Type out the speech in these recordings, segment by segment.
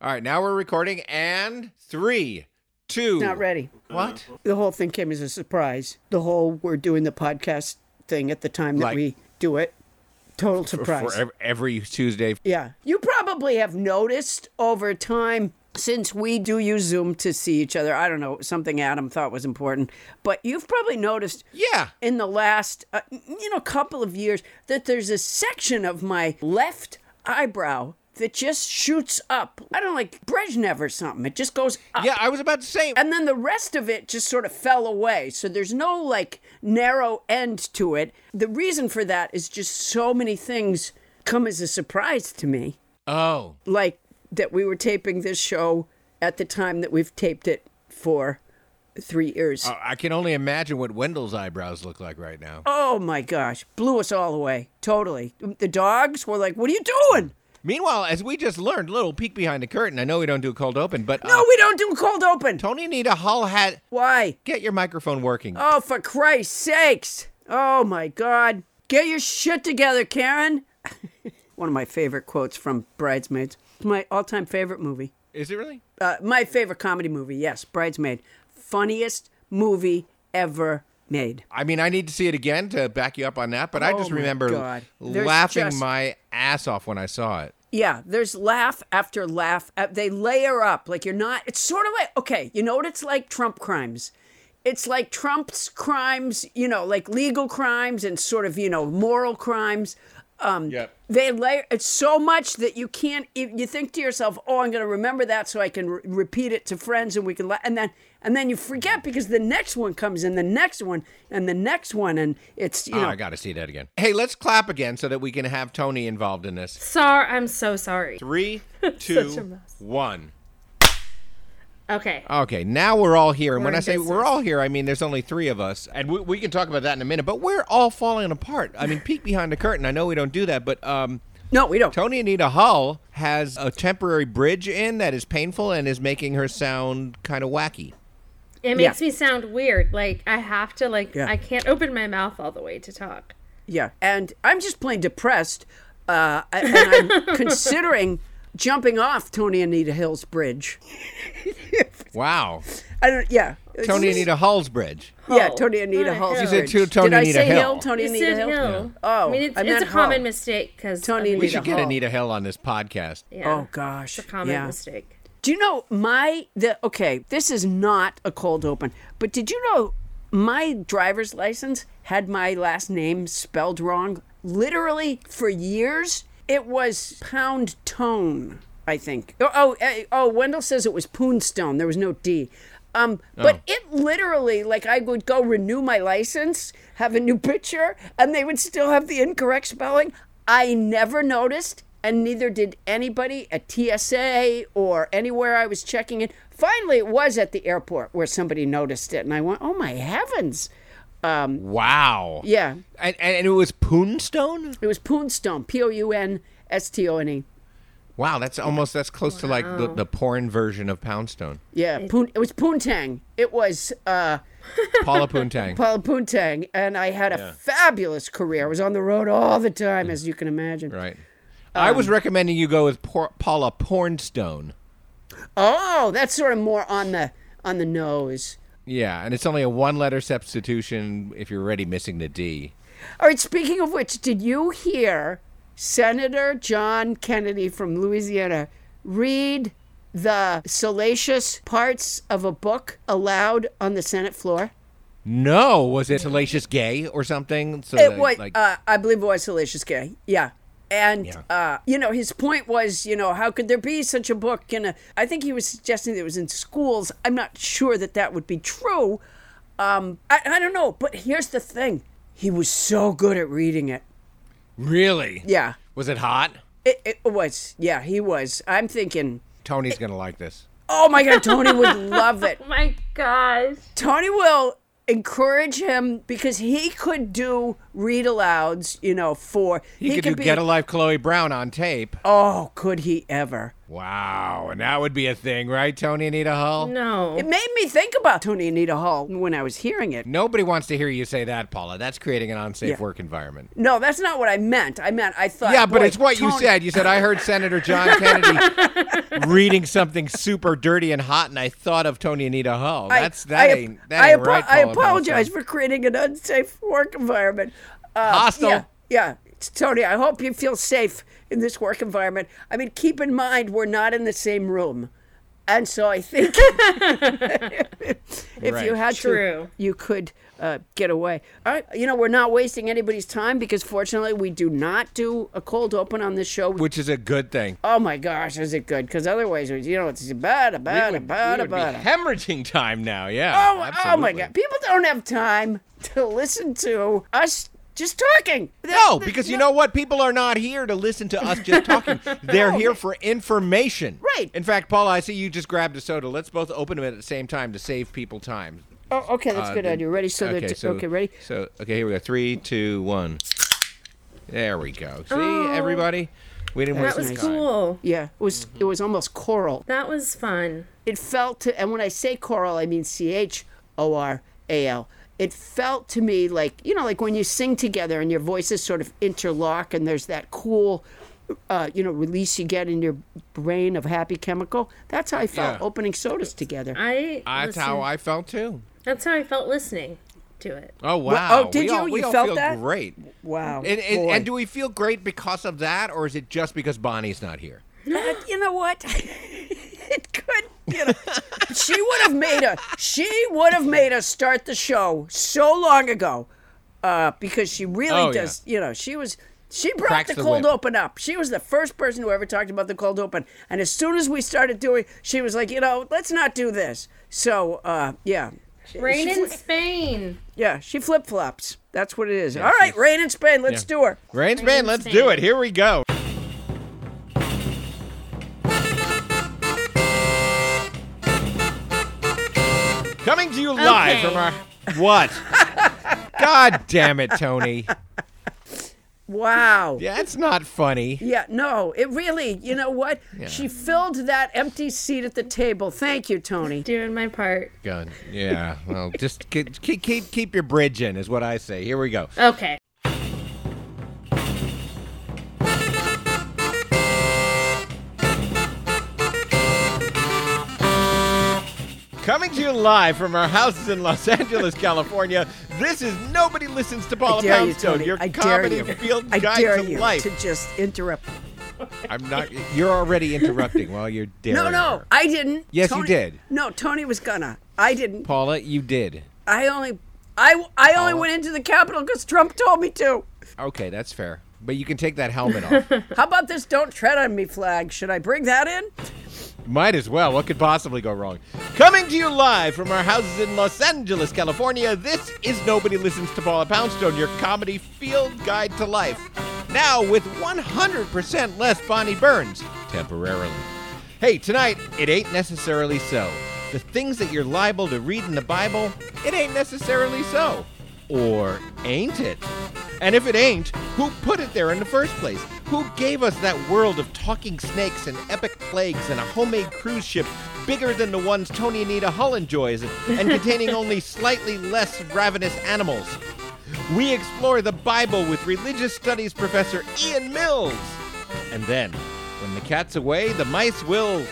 All right, now we're recording, and three, two. Not ready. What? The whole thing came as a surprise. The whole we're doing the podcast thing at the time that Like- we do it. Total surprise. For ev- every Tuesday. Yeah. You probably have noticed over time since we do use Zoom to see each other. I don't know, something Adam thought was important, but you've probably noticed Yeah. in the last uh, you know couple of years that there's a section of my left eyebrow that just shoots up. I don't know, like Brezhnev or something. It just goes up. Yeah, I was about to say. And then the rest of it just sort of fell away. So there's no like narrow end to it. The reason for that is just so many things come as a surprise to me. Oh. Like that we were taping this show at the time that we've taped it for three years. Uh, I can only imagine what Wendell's eyebrows look like right now. oh my gosh. Blew us all away. Totally. The dogs were like, What are you doing? Meanwhile, as we just learned, little peek behind the curtain. I know we don't do a cold open, but uh, No, we don't do cold open. Toni Anita Hull had Why? get your microphone working. Oh, for Christ's sakes. Oh, my God. Get your shit together, Karen. One of my favorite quotes from Bridesmaids. It's my all time favorite movie. Is it really? Uh, my favorite comedy movie, yes, Bridesmaid. Funniest movie ever made. I mean, I need to see it again to back you up on that, but I Oh just remember God. Laughing just- my ass off when I saw it. Yeah, there's laugh after laugh. Uh, They layer up. Like you're not, it's sort of like, okay, you know what it's like? Trump crimes. It's like Trump's crimes, you know, like legal crimes and sort of, you know, moral crimes. Um, Yep. They layer, it's so much that you can't, you you think to yourself, oh, I'm going to remember that so I can re- repeat it to friends and we can, la-. and then, and then you forget because the next one comes and the next one and the next one and it's, you Oh, know, I got to see that again. Hey, let's clap again so that we can have Toni involved in this. Sorry, I'm so sorry. Three, Such a two, mess. one. Okay. Okay, now we're all here. And We're when I in say we're all here, I mean there's only three of us. And we, we can talk about that in a minute, but we're all falling apart. I mean, peek behind the curtain. I know we don't do that, but um, no, we don't. Toni Anita Hull has a temporary bridge in that is painful and is making her sound kind of wacky. It makes me sound weird. Like I have to like Yeah. I can't open my mouth all the way to talk. Yeah, and I'm just plain depressed, uh, and I'm considering jumping off Toni Anita Hill's bridge. Wow. I don't. Yeah, Toni just- Anita Hull's bridge. Yeah, Toni Anita not Hill's Hill. You said bridge. to Toni Did I Anita say Hill. Hill? Toni You Anita said Hill. Hill. Oh, I mean it's, I it's meant a common mistake because Toni We Anita should get Anita Hill on this podcast. Yeah. Oh gosh, It's a common yeah. mistake. Do you know my the okay? This is not a cold open, but did you know my driver's license had my last name spelled wrong? Literally for years, it was Pound Tone. I think. Oh, oh, eh, oh, Wendell says it was Poonstone. There was no D. Um, but Oh. it literally, like, I would go renew my license, have a new picture, and they would still have the incorrect spelling. I never noticed, and neither did anybody at TSA or anywhere I was checking in. Finally, it was at the airport where somebody noticed it, and I went, "Oh my heavens!" Wow. Yeah, And, and it was Poonstone? it was Poonstone, P O U N S T O N E. Wow, that's almost that's close to like the, the porn version of Poundstone. Yeah, Poon, it was Poontang. It was uh, Paula Poontang. Paula Poontang, and I had a fabulous career. I was on the road all the time, as you can imagine. Right. I was recommending you go with Por- Paula Pornstone. Oh, that's sort of more on the on the nose. Yeah, and it's only a one letter substitution if you're already missing the D. All right. Speaking of which, did you hear Senator John Kennedy from Louisiana read the salacious parts of a book aloud on the Senate floor? No, was it Salacious Gay or something? So It that, was, like, uh, I believe it was Salacious Gay. Yeah. And, Yeah. uh, you know, his point was, you know, how could there be such a book in a, I think he was suggesting that it was in schools. I'm not sure that that would be true. Um, I, I don't know. But here's the thing. He was so good at reading it. really? Yeah. Was it hot? It, it was. Yeah, he was. I'm thinking, Toni's gonna like this. oh my God, Toni would love it. Oh my gosh. Toni will encourage him because he could do read alouds, you know, for He, could do be Get a Life Chloe Brown on tape. Oh, could he ever? Wow, and that would be a thing, right, Toni Anita Hull? No. It made me think about Toni Anita Hall when I was hearing it. Nobody wants to hear you say that, Paula. That's creating an unsafe Yeah. work environment. No, that's not what I meant. I meant I thought. Yeah, but it's what you said. You said I heard Senator John Kennedy reading something super dirty and hot, and I thought of Toni Anita Hull. I- That's that I, ain't that I, ain't apo- right. I apologize for creating an unsafe work environment. Uh, Hostile. Yeah, yeah. Toni, I hope you feel safe in this work environment. I mean, keep in mind we're not in the same room. And so I think if Right. you had True. to, you could uh, get away. All right, you know, we're not wasting anybody's time because fortunately we do not do a cold open on this show. which is a good thing. oh my gosh, is it good? Because otherwise, you know, it's bad, We bad, would- bad, we would be bad. hemorrhaging time now. Yeah. Oh, oh my. God. People don't have time to listen to us just talking. No, because you know what? People are not here to listen to us just talking. They're here for information. Right. In fact, Paula, I see you just grabbed a soda. Let's both open them at the same time to save people time. Oh, okay, that's Uh, good the- idea. Ready? So okay, that so, okay, ready? So okay, here we go. Three, two, one. There we go. See, Oh. everybody, we didn't that waste was any time. cool. Yeah, it was it was almost choral. That was fun. It felt to, and when I say choral, I mean C H O R A L. It felt to me like you know, like when you sing together and your voices sort of interlock, and there's that cool. Uh, you know, release you get in your brain of happy chemical. That's how I felt Yeah. opening sodas together. I. That's how I felt too. That's how I felt listening to it. Oh Well, wow! oh, did we you? All, we You all felt feel that? great. wow. And, and, and do we feel great because of that, or is it just because Bonnie's not here? Uh, you know what? it could, you know. she would have made a. She would have made us start the show so long ago, uh, because she really Oh, yeah. does. You know, she was. She brought Cracks the the cold whip. open up. She was the first person who ever talked about the cold open. And as soon as we started doing, she was like, you know, let's not do this. So, uh, yeah. Rain She in fli- Spain. yeah, she flip flops. That's what it is. All right, rain in Spain. Let's do her. Rain in Spain. let's do it. Here we go. Coming to you live Okay. from our what? God damn it, Toni. Wow. Yeah, it's not funny. Yeah, no, it really, you know what? She filled that empty seat at the table. Thank you, Toni. Doing my part. God. Yeah. Well, just keep, keep keep keep your bridge in, is what I say. Here we go. Okay. Coming to you live from our houses in Los Angeles, California. This is Nobody Listens to Paula I dare you, Poundstone, Toni. your I dare comedy you. field I guide dare to you life. to just interrupt. I'm not. You're already interrupting while you're daring. No, no, her. I didn't. Yes, you did. No, Toni was gonna. I didn't. Paula, you did. I only, I, I only went into the Capitol because Trump told me to. Okay, that's fair. But you can take that helmet off. How about this "Don't Tread on Me" flag? Should I bring that in? Might as well. What could possibly go wrong? Coming to you live from our houses in Los Angeles, California, this is Nobody Listens to Paula Poundstone, your comedy field guide to life. Now with 100% less Bonnie Burns, temporarily. Hey, tonight, it ain't necessarily so. The things that you're liable to read in the Bible, it ain't necessarily so. Or ain't it? And if it ain't, who put it there in the first place? Who gave us that world of talking snakes and epic plagues and a homemade cruise ship bigger than the ones Toni and Anita Hull enjoys and, and containing only slightly less ravenous animals? We explore the Bible with religious studies professor Ian Mills. And then, when the cat's away, the mice will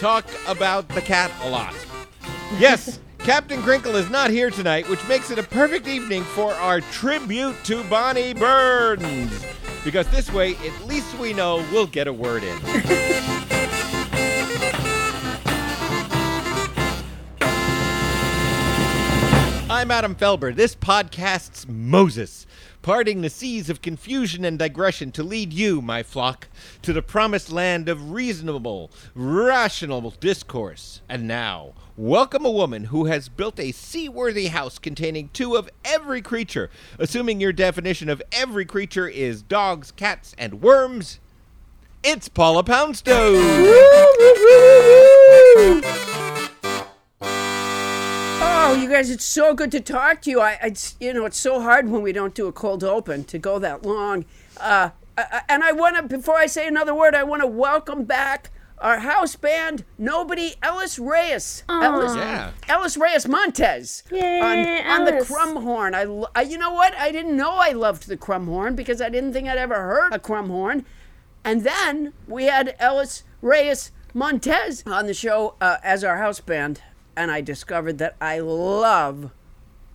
talk about the cat a lot. Yes, Captain Crinkle is not here tonight, which makes it a perfect evening for our tribute to Bonnie Burns. Because this way, at least we know we'll get a word in. I'm Adam Felber. This podcast's Moses, parting the seas of confusion and digression to lead you, my flock, to the promised land of reasonable, rational discourse. And now, welcome a woman who has built a seaworthy house containing two of every creature, assuming your definition of every creature is dogs, cats, and worms. It's Paula Poundstone. Oh, you guys, it's so good to talk to you. I, it's you know, it's so hard when we don't do a cold open to go that long. Uh, I- I- and I want to, before I say another word, I want to welcome back our house band, Nobody Ellis Reyes. Ellis, Yeah. Ellis Reyes Montes. Yay, on, on the Ellis. crumhorn. I, I, you know what? I didn't know I loved the crumhorn because I didn't think I'd ever heard a crumhorn. And then we had Ellis Reyes Montes on the show uh, as our house band, and I discovered that I love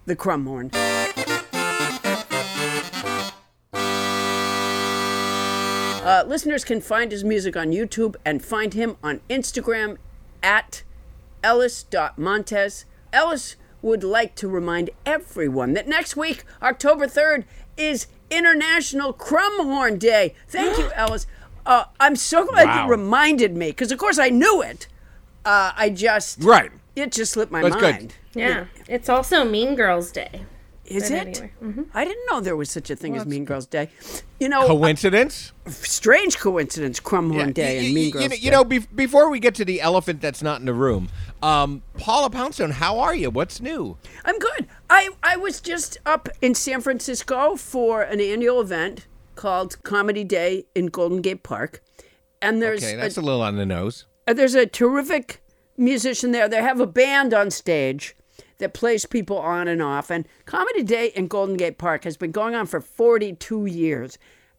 the crumhorn. Uh, listeners can find his music on YouTube and find him on Instagram at ellis.montes. Ellis would like to remind everyone that next week, October 3rd, is International Crumhorn Day. Thank you, Ellis. Uh, I'm so glad Wow. you reminded me because, of course, I knew it. Uh, I just Right. It just slipped my That's good. mind. Yeah. It's also Mean Girls Day. Is it? anyway, mm-hmm. I didn't know there was such a thing as Mean Girls Day. You know, Coincidence? strange coincidence, Crumhorn Day You- and Mean you, Girls know, Day. you know, be- before we get to the elephant that's not in the room, um, Paula Poundstone, how are you? What's new? I'm good. I, I was just up in San Francisco for an annual event called Comedy Day in Golden Gate Park. And there's Okay, a, that's a little on the nose. uh, there's a terrific musician there. They have a band on stage that plays people on and off. And Comedy Day in Golden Gate Park has been going on for 42 years.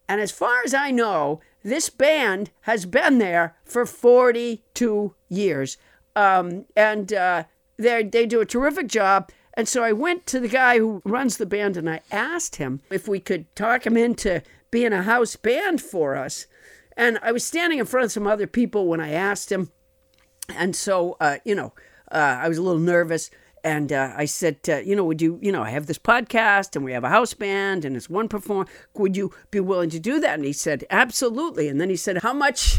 And as far as I know, this band has been there for 42 years. Um, and uh, they they do a terrific job. And so I went to the guy who runs the band and I asked him if we could talk him into being a house band for us. And I was standing in front of some other people when I asked him. And so, uh, you know, uh, I was a little nervous. And uh, I said, uh, you know, would you, you know, I have this podcast and we have a house band and it's one perform. Would you be willing to do that? And he said, absolutely. And then he said, how much?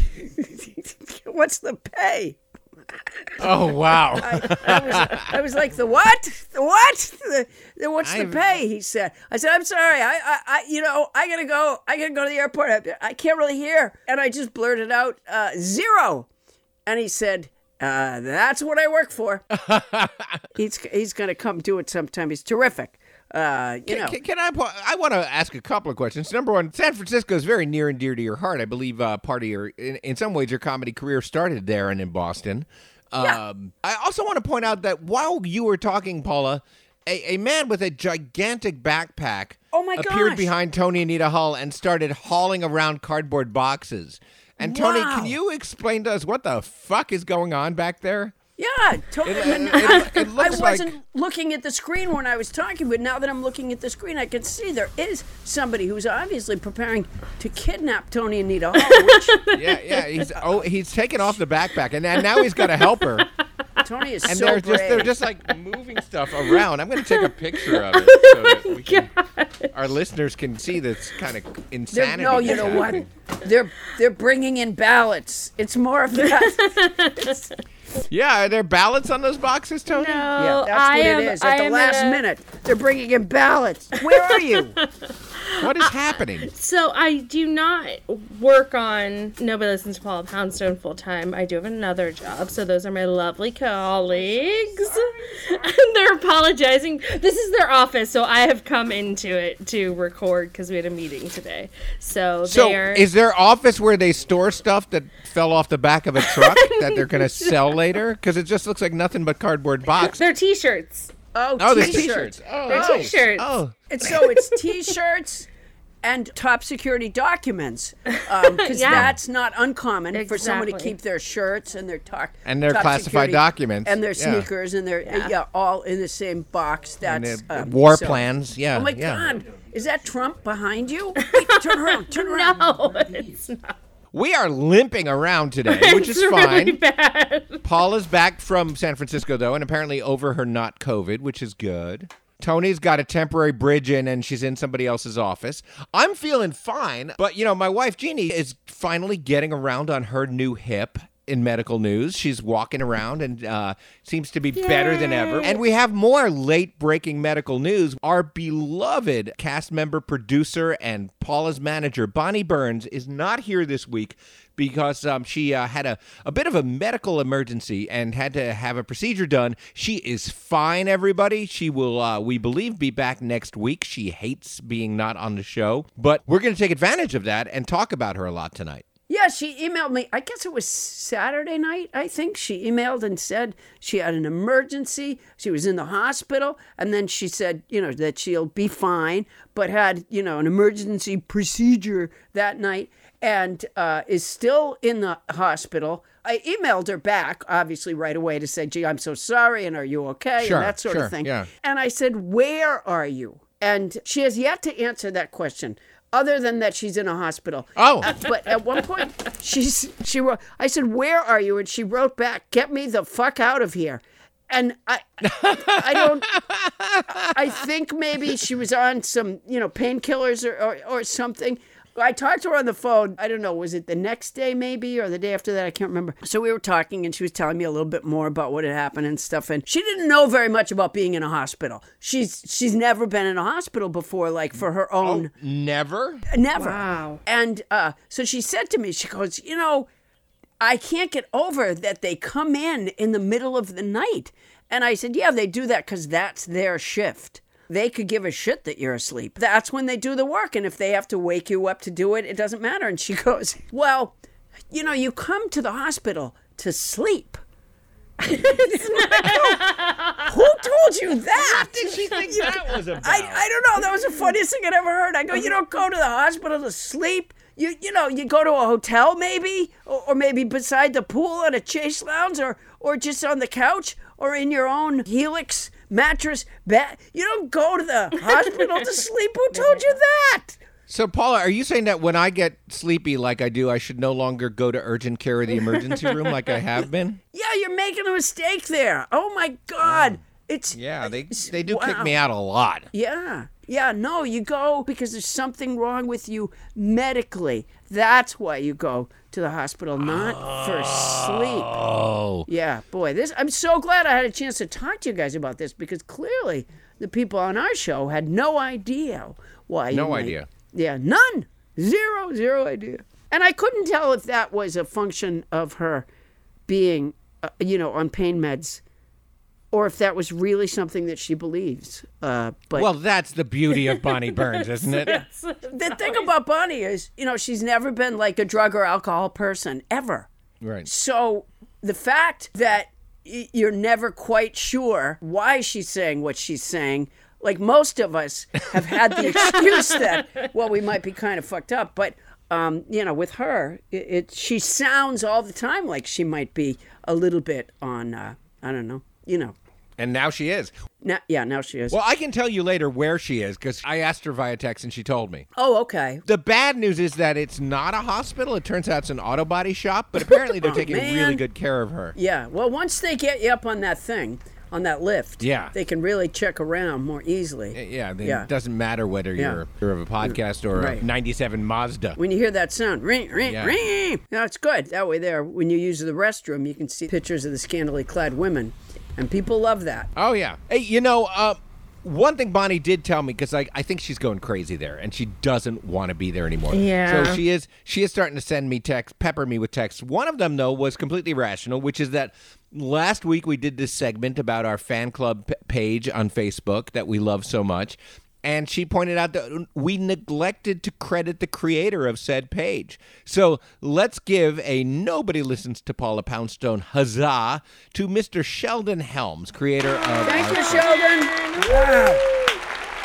What's the pay? Oh, wow. I was, I was like, the what? The what? The, the what's the I've- pay? He said. I said, I'm sorry. I, I, I you know, I gotta go. I gotta go to the airport. I, I can't really hear. And I just blurted out uh, zero. And he said, uh, that's what I work for. he's he's gonna come do it sometime. He's terrific. Uh, you know, Can, can I? I want to ask a couple of questions. Number one, San Francisco is very near and dear to your heart. I believe uh, part of your, in, in some ways, your comedy career started there and in Boston. Yeah. Um, I also want to point out that while you were talking, Paula, a, a man with a gigantic backpack Oh my appeared gosh. behind Toni Anita Hull and started hauling around cardboard boxes. And Toni, Wow. can you explain to us what the fuck is going on back there? Yeah, totally. It- it- I, it- I looks like- wasn't looking at the screen when I was talking, but now that I'm looking at the screen, I can see there is somebody who's obviously preparing to kidnap Toni and Nita Hall, which Yeah, yeah. He's oh, he's taken off the backpack, and now he's got a helper. Toni is so much. and so they're just they're just like moving stuff around. I'm going to take a picture of it so that oh we can, our listeners can see this kind of They're- insanity. no, you that's know what? They're they're bringing in ballots. It's more of that. Yeah, are there ballots on those boxes, Toni? No, yeah, that's I what am, it is. I At the last a- minute, they're bringing in ballots. Where are you? What is happening? So I do not work on Nobody Listens to Paula Poundstone full time. I do have another job. So those are my lovely colleagues. and they're apologizing. This is their office, so I have come into it to record because we had a meeting today. So, So, are. is there office where they store stuff that fell off the back of a truck that they're going to sell later? Because it just looks like nothing but cardboard box. they're t-shirts. Oh, Oh, t-shirts. t-shirts. Oh, They're nice. t-shirts. Oh, And so it's t-shirts and top security documents because Yeah. that's not uncommon for someone to keep their shirts and their talk And their top classified documents. and their Yeah. sneakers and their yeah. all in the same box. and That's their um, war so- plans. Yeah. Oh my yeah. God! Is that Trump behind you? Wait, turn around! Turn around! No, it's not. We are limping around today, which is it's fine. really bad. Paula's back from San Francisco, though, and apparently over her not COVID, which is good. Toni's got a temporary bridge in and she's in somebody else's office. I'm feeling fine, but you know, my wife Jeannie is finally getting around on her new hip in medical news. She's walking around and uh, seems to be better than ever. And we have more late breaking medical news. Our beloved cast member, producer, and Paula's manager, Bonnie Burns, is not here this week because um, she uh, had a, a bit of a medical emergency and had to have a procedure done. She is fine, everybody. She will, uh, we believe, be back next week. She hates being not on the show, but we're going to take advantage of that and talk about her a lot tonight. Yeah, she emailed me. I guess it was Saturday night, I think. She emailed and said she had an emergency. She was in the hospital. And then she said, you know, that she'll be fine, but had, you know, an emergency procedure that night and uh, is still in the hospital. I emailed her back, obviously, right away to say, gee, I'm so sorry. And are you okay? Sure, and that sort sure, of thing. yeah. And I said, Where are you? And she has yet to answer that question, other than that she's in a hospital. Oh. Uh, but at one point, she's she wrote. I said, "Where are you?" And she wrote back, "Get me the fuck out of here." And I, I don't. I think maybe she was on some, you know, painkillers or, or or something. I talked to her on the phone. I don't know, was it the next day maybe or the day after that? I can't remember. So we were talking and she was telling me a little bit more about what had happened and stuff. And she didn't know very much about being in a hospital. She's she's never been in a hospital before, like for her own Never? Never. Wow. And uh, so she said to me, she goes, you know, I can't get over that they come in in the middle of the night. And I said, yeah, they do that because that's their shift. They could give a shit that you're asleep. That's when they do the work. And if they have to wake you up to do it, it doesn't matter. And she goes, well, you know, you come to the hospital to sleep. Who told you that? What did she think that was about? I, I don't know. That was the funniest thing I'd ever heard. I go, you don't go to the hospital to sleep. You you know, you go to a hotel maybe, or, or maybe beside the pool at a chase lounge, or or just on the couch, or in your own helix mattress bed. You don't go to the hospital to sleep. Who told you that? So, Paula, are you saying that when I get sleepy like I do, I should no longer go to urgent care or the emergency room like I have been? Yeah, you're making a mistake there. Oh my God, it's Yeah, they they do kick me out a lot. Yeah. Yeah, no, you go because there's something wrong with you medically. That's why you go to the hospital, not for sleep. Oh. Yeah, boy, this I'm so glad I had a chance to talk to you guys about this because clearly the people on our show had no idea why. No might- idea. Yeah, none. Zero, zero idea. And I couldn't tell if that was a function of her being, uh, you know, on pain meds or if that was really something that she believes. Uh, but Well, that's the beauty of Bonnie Burns, isn't it? the thing about Bonnie is, you know, she's never been like a drug or alcohol person ever. Right. So the fact that you're never quite sure why she's saying what she's saying, like most of us have had the excuse that, well, we might be kind of fucked up, but. Um, you know, with her, it, it she sounds all the time like she might be a little bit on. Uh, I don't know. You know. And now she is. Now, yeah, now she is. Well, I can tell you later where she is because I asked her via text and she told me. oh, okay. The bad news is that it's not a hospital. It turns out it's an auto body shop, but apparently they're Oh, taking man. really good care of her. Yeah. Well, once they get you up on that thing, on that lift, Yeah. they can really check around more easily. Yeah, then Yeah. it doesn't matter whether Yeah. you're, you're of a podcast or Right. a 97 Mazda. When you hear that sound, ring, ring, Yeah. ring. No, it's good. That way, there, when you use the restroom, you can see pictures of the scantily clad women, and people love that. Oh yeah. Hey, you know, uh, one thing Bonnie did tell me because I, I think she's going crazy there, and she doesn't want to be there anymore. Yeah. So she is she is starting to send me texts, pepper me with texts. One of them though was completely rational, which is that last week we did this segment about our fan club p- page on Facebook that we love so much. And she pointed out that we neglected to credit the creator of said page. So let's give a nobody listens to Paula Poundstone huzzah to Mr. Sheldon Helms, creator of Thank you, Sheldon. Wow.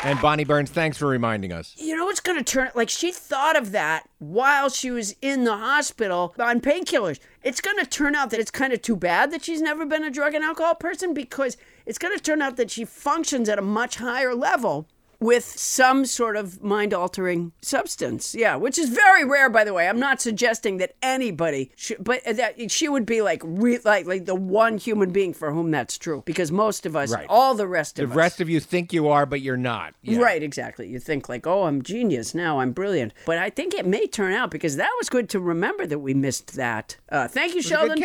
and Bonnie Burns, thanks for reminding us. You know what's going to turn like she thought of that while she was in the hospital on painkillers. It's going to turn out that it's kind of too bad that she's never been a drug and alcohol person because it's going to turn out that she functions at a much higher level with some sort of mind altering substance. Yeah, which is very rare by the way. I'm not suggesting that anybody should but that she would be like re, like like the one human being for whom that's true because most of us Right. all the rest The of us The rest of you think you are, but you're not. Yeah. Right, exactly. You think like, oh, I'm genius now, I'm brilliant. But I think it may turn out because that was good to remember that we missed that. Uh, thank you, Sheldon.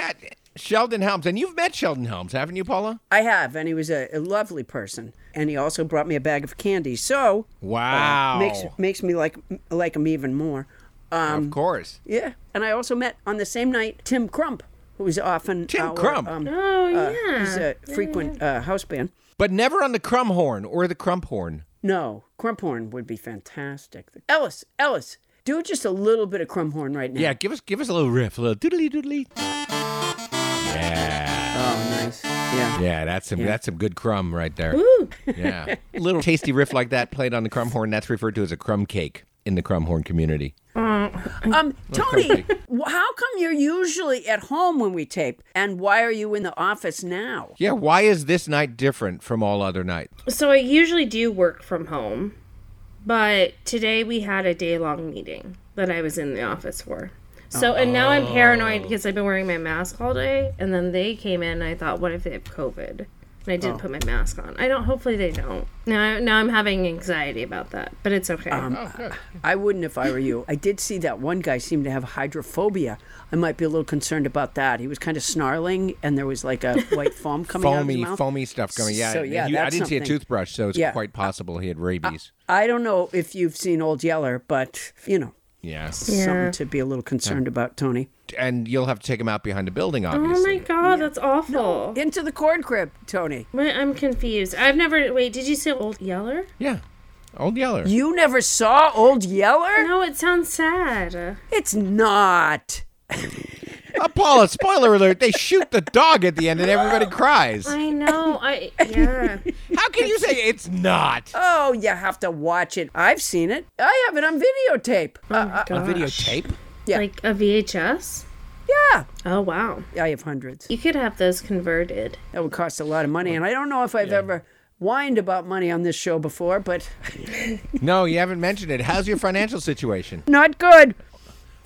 Cat. Sheldon Helms, and you've met Sheldon Helms, haven't you, Paula? I have, and he was a, a lovely person, and he also brought me a bag of candy. So Wow. makes makes me like like him even more. Um, of course. yeah, and I also met on the same night Tim Crump, who's often Tim our, Crump? Um, Oh uh, yeah. he's a frequent uh, house band. But never on the crumhorn or the crump horn. No, Crumphorn would be fantastic. Ellis, Ellis, Do just a little bit of Crumhorn right now. Yeah, give us give us a little riff, a little doodly doodly. Yeah. Yeah. Yeah, that's some that's some good crumb right there. Woo! Yeah. a little tasty riff like that played on the crumhorn, that's referred to as a crumb cake in the crumhorn community. Um, Toni, how come you're usually at home when we tape, and why are you in the office now? Yeah, why is this night different from all other nights? So I usually do work from home, but today we had a day long meeting that I was in the office for. So and now I'm paranoid because I've been wearing my mask all day, and then they came in. and I thought, what if they have COVID? And I didn't oh. put my mask on. I don't. Hopefully they don't. Now, now I'm having anxiety about that, but it's okay. Um, oh, I wouldn't if I were you. I did see that one guy seemed to have hydrophobia. I might be a little concerned about that. He was kind of snarling, and there was like a white foam coming out of his Foamy, mouth. foamy stuff coming. Yeah, So, yeah, he- I didn't see a toothbrush, so it's Yeah. quite possible he had rabies. I don't know if you've seen Old Yeller, but you know, yeah, Yeah. something to be a little concerned about, Toni. and you'll have to take him out behind a building, obviously. oh my god, that's awful. Into the corn crib, Toni. Wait, I'm confused. I've never. Wait, did you say Old Yeller? Yeah, old Yeller. You never saw Old Yeller? No, it sounds sad. It's not. Uh, Paula, spoiler alert! They shoot the dog at the end, and everybody cries. I know. I yeah. How can you say it's not? Oh, you have to watch it. I've seen it. I have it on videotape. Uh, Oh, A videotape? Yeah. Like a VHS. yeah. Oh wow. I have hundreds. You could have those converted. That would cost a lot of money, and I don't know if I've ever whined about money on this show before, but No, you haven't mentioned it. How's your financial situation? not good.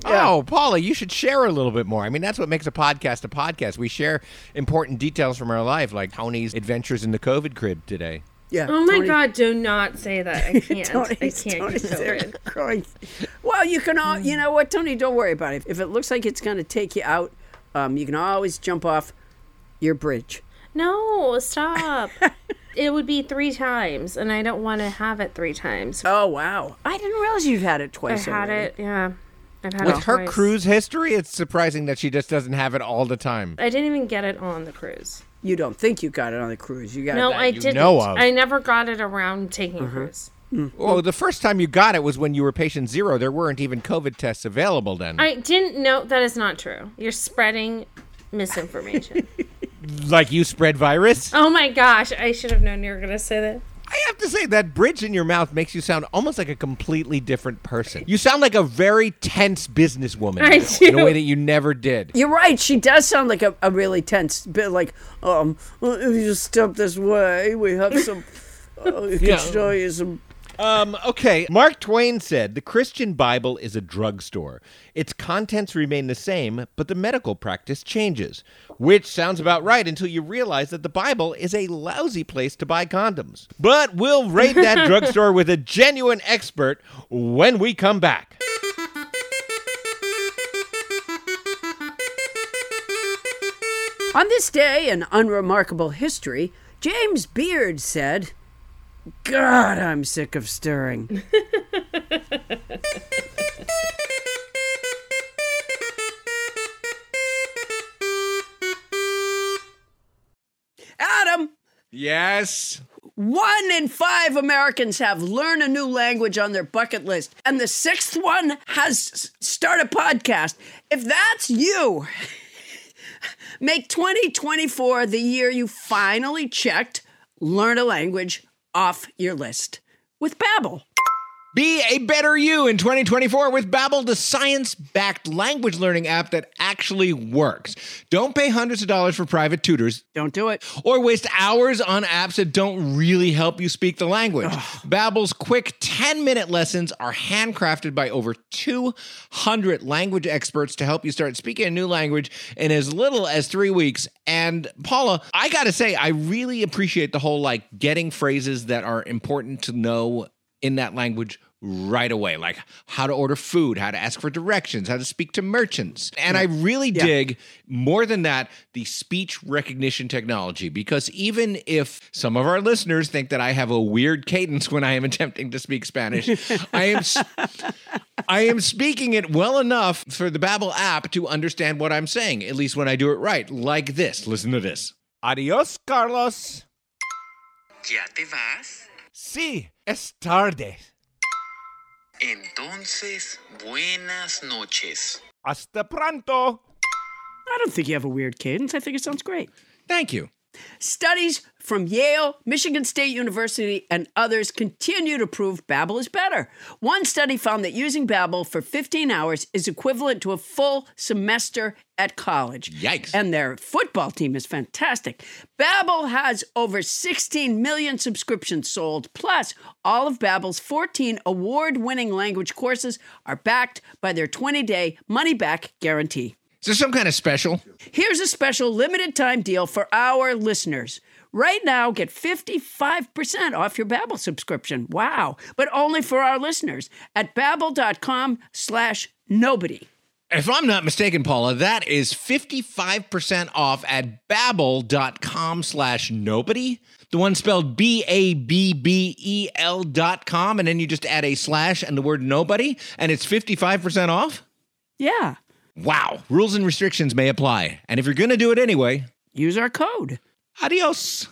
Oh, Paula, you should share a little bit more. I mean, that's what makes a podcast a podcast. We share important details from our life, like Toni's adventures in the COVID crib today. Yeah. Oh my Toni- god, do not say that. I can't. I Toni's- can't Toni's get there over it. crying. Well, you can all, you know what, Toni, don't worry about it. If it looks like it's going to take you out, um, you can always jump off your bridge. No, stop. it would be three times, and I don't want to have it three times. Oh, wow. I didn't realize you've had it twice. I twice. had already. it, yeah. I've had With her twice. cruise history, it's surprising that she just doesn't have it all the time. I didn't even get it on the cruise. You don't think you got it on the cruise. You got No, it. I you didn't. know of. I never got it around taking a cruise. Oh, the first time you got it was when you were patient zero. There weren't even COVID tests available then. I didn't know that is not true. You're spreading misinformation. like you spread virus? oh my gosh, I should have known you were gonna say that. I have to say that bridge in your mouth makes you sound almost like a completely different person. You sound like a very tense businesswoman I now, in a way that you never did. You're right. She does sound like a, a really tense bit. Like, um, well, if you just step this way, we have some. Uh, we can Yeah. show you some. Um, okay. Mark Twain said the Christian Bible is a drugstore. Its contents remain the same, but the medical practice changes. Which sounds about right until you realize that the Bible is a lousy place to buy condoms. But we'll rate that drugstore with a genuine expert when we come back. On this day in unremarkable history, James Beard said, God, I'm sick of stirring. Adam, Yes. one in five Americans have learn a new language on their bucket list, and the sixth one has start a podcast. If that's you, make 2024 the year you finally checked learn a language off your list with Babbel. Be a better you in 2024 with Babbel, the science-backed language learning app that actually works. Don't pay hundreds of dollars for private tutors Don't do it. or waste hours on apps that don't really help you speak the language. Babbel's quick 10-minute lessons are handcrafted by over 200 language experts to help you start speaking a new language in as little as 3 weeks. And Paula, I got to say I really appreciate the whole like getting phrases that are important to know in that language right away. Like how to order food how to ask for directions how to speak to merchants. And i really dig more than that the speech recognition technology. Because even if some of our listeners think that i have a weird cadence when i am attempting to speak spanish i am s- i am speaking it well enough for the babbel app to understand what i'm saying at least when i do it right like this. Listen to this. Adios carlos. ¿Ya te vas? sí es tarde Entonces, buenas noches. Hasta pronto. I don't think you have a weird cadence. I think it sounds great. Thank you. Studies from Yale, Michigan State University, and others continue to prove Babbel is better. One study found that using Babbel for 15 hours is equivalent to a full semester at college. Yikes. And their football team is fantastic. Babbel has over 16 million subscriptions sold, plus all of Babbel's 14 award-winning language courses are backed by their 20-day money-back guarantee. Is there some kind of special? Here's a special limited time deal for our listeners. Right now, get 55% off your Babbel subscription. Wow. But only for our listeners at babbel.com slash nobody. If I'm not mistaken, Paula, that is 55% off at babbel.com slash nobody. The one spelled B-A-B-B-E-L dot com, and then you just add a slash and the word nobody, and it's 55% off? Yeah. Wow. Rules and restrictions may apply. And if you're going to do it anyway, Use our code. Adios.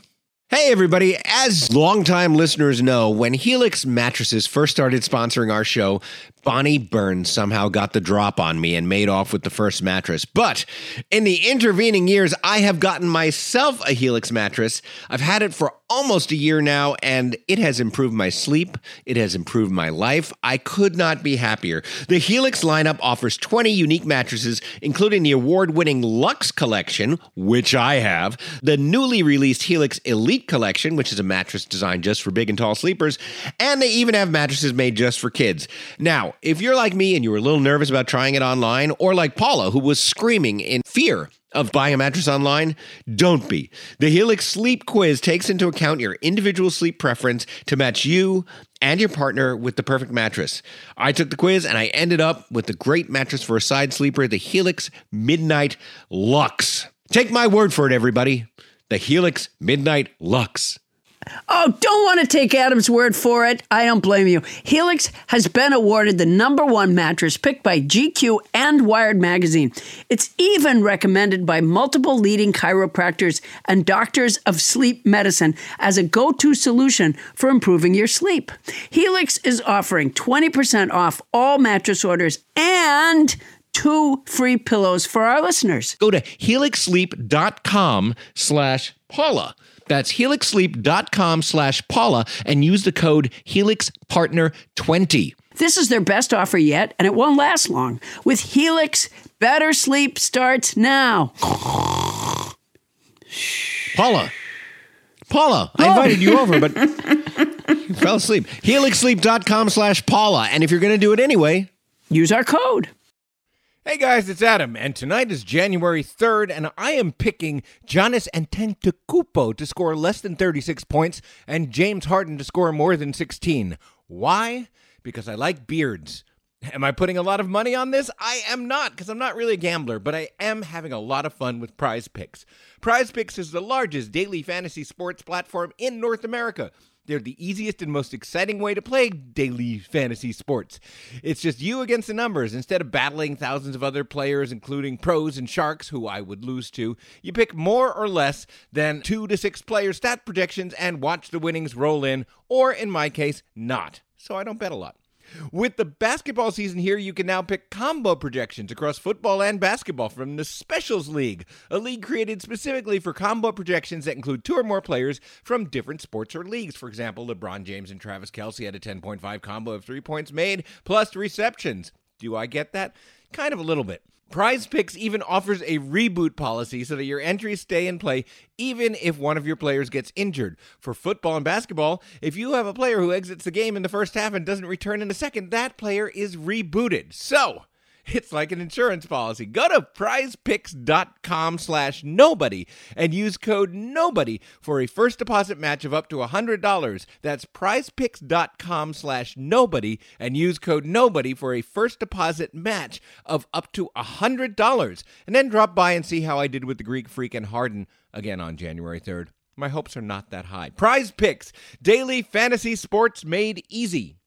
Hey, everybody. As longtime listeners know, when Helix Mattresses first started sponsoring our show, Bonnie Burns somehow got the drop on me and made off with the first mattress. But in the intervening years, I have gotten myself a Helix mattress. I've had it for almost a year now, and it has improved my sleep. It has improved my life. I could not be happier. The Helix lineup offers 20 unique mattresses, including the award winning Luxe Collection, which I have, the newly released Helix Elite Collection, which is a mattress designed just for big and tall sleepers, and they even have mattresses made just for kids. Now, if you're like me and you were a little nervous about trying it online, or like Paula, who was screaming in fear of buying a mattress online? Don't be. The Helix Sleep Quiz takes into account your individual sleep preference to match you and your partner with the perfect mattress. I took the quiz and I ended up with the great mattress for a side sleeper, the Helix Midnight Luxe. Take my word for it, everybody. The Helix Midnight Luxe. Oh, don't want to take Adam's word for it. I don't blame you. Helix has been awarded the number one mattress picked by GQ and Wired Magazine. It's even recommended by multiple leading chiropractors and doctors of sleep medicine as a go to solution for improving your sleep. Helix is offering 20% off all mattress orders and two free pillows for our listeners. Go to helixsleep.com slash Paula. That's helixsleep.com slash Paula and use the code HelixPartner20. This is their best offer yet, and it won't last long. With Helix, better sleep starts now. Paula. Paula, I oh. invited you over, but you fell asleep. Helixsleep.com slash Paula. And if you're going to do it anyway, Use our code. Hey guys, it's Adam, and tonight is January 3rd, and I am picking Giannis Antetokounmpo to score less than 36 points and James Harden to score more than 16. Why? Because I like beards. Am I putting a lot of money on this? I am not, because I'm not really a gambler, but I am having a lot of fun with Prize Picks. Prize Picks is the largest daily fantasy sports platform in North America. They're the easiest and most exciting way to play daily fantasy sports. It's just you against the numbers. Instead of battling thousands of other players, including pros and sharks, who I would lose to, you pick more or less than two to six player stat projections and watch the winnings roll in, or in my case, not. So I don't bet a lot. With the basketball season here, you can now pick combo projections across football and basketball from the Specials League, a league created specifically for combo projections that include two or more players from different sports or leagues. For example, LeBron James and Travis Kelce had a 10.5 combo of three points made plus receptions. Do I get that? Kind of a little bit. Prize Picks even offers a reboot policy so that your entries stay in play even if one of your players gets injured. For football and basketball, if you have a player who exits the game in the first half and doesn't return in the second, that player is rebooted. So, it's like an insurance policy. Go to prizepicks.com slash nobody and use code nobody for a first deposit match of up to $100. That's prizepicks.com slash nobody and use code nobody for a first deposit match of up to $100. And then drop by and see how I did with the Greek Freak and Harden again on January 3rd. My hopes are not that high. Prize Picks, daily fantasy sports made easy.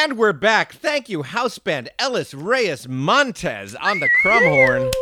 And we're back. Thank you, house band Ellis Reyes Montes on the crumhorn.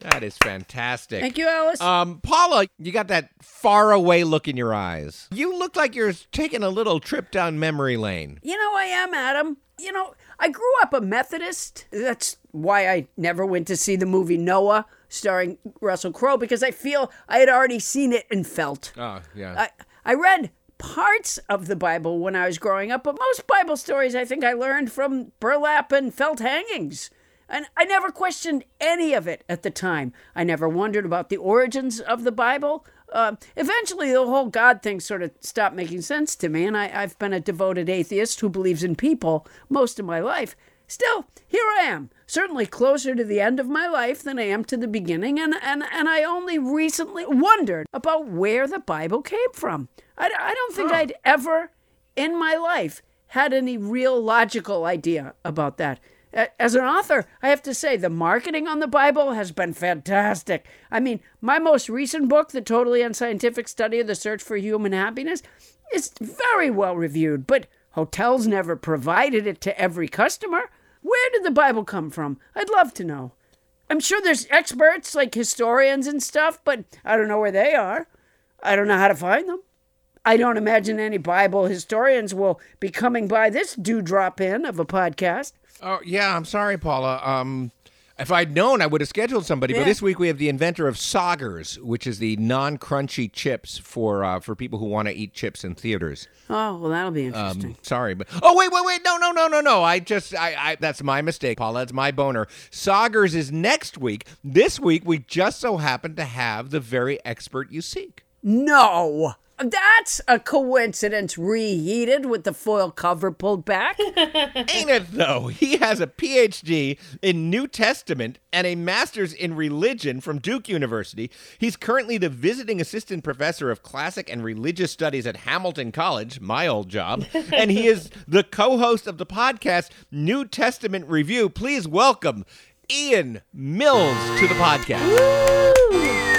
That is fantastic. Thank you, Ellis. Um, Paula, you got that far away look in your eyes. You look like you're taking a little trip down memory lane. You know, I am, Adam. You know, I grew up a Methodist. That's why I never went to see the movie Noah starring Russell Crowe because I feel I had already seen it and felt. Oh, yeah. I, I read parts of the Bible when I was growing up, but most Bible stories I think I learned from burlap and felt hangings. And I never questioned any of it at the time. I never wondered about the origins of the Bible. Uh, eventually, the whole God thing sort of stopped making sense to me, and I, I've been a devoted atheist who believes in people most of my life. Still, here I am, certainly closer to the end of my life than I am to the beginning, and, and, and I only recently wondered about where the Bible came from. I, I don't think I'd ever in my life had any real logical idea about that. As an author, I have to say the marketing on the Bible has been fantastic. I mean, my most recent book, The Totally Unscientific Study of the Search for Human Happiness, is very well reviewed, but hotels never provided it to every customer. Where did the Bible come from? I'd love to know. I'm sure there's experts like historians and stuff, but I don't know where they are. I don't know how to find them. I don't imagine any Bible historians will be coming by this dewdrop in of a podcast. Oh, yeah, I'm sorry, Paula. Um, if I'd known, I would have scheduled somebody. But this week we have the inventor of Soggers, which is the non-crunchy chips for uh, for people who want to eat chips in theaters. Oh, well, that'll be interesting. Um, sorry, but oh wait, wait, wait, no, no, no, no, no. I just, I, I, that's my mistake, Paula. That's my boner. Soggers is next week. This week we just so happen to have the very expert you seek. no. That's a coincidence reheated with the foil cover pulled back. Ain't it though? He has a PhD in New Testament and a master's in religion from Duke University. He's currently the visiting assistant professor of classic and religious studies at Hamilton College, my old job, and he is the co-host of the podcast New Testament Review. Please welcome Ian Mills to the podcast.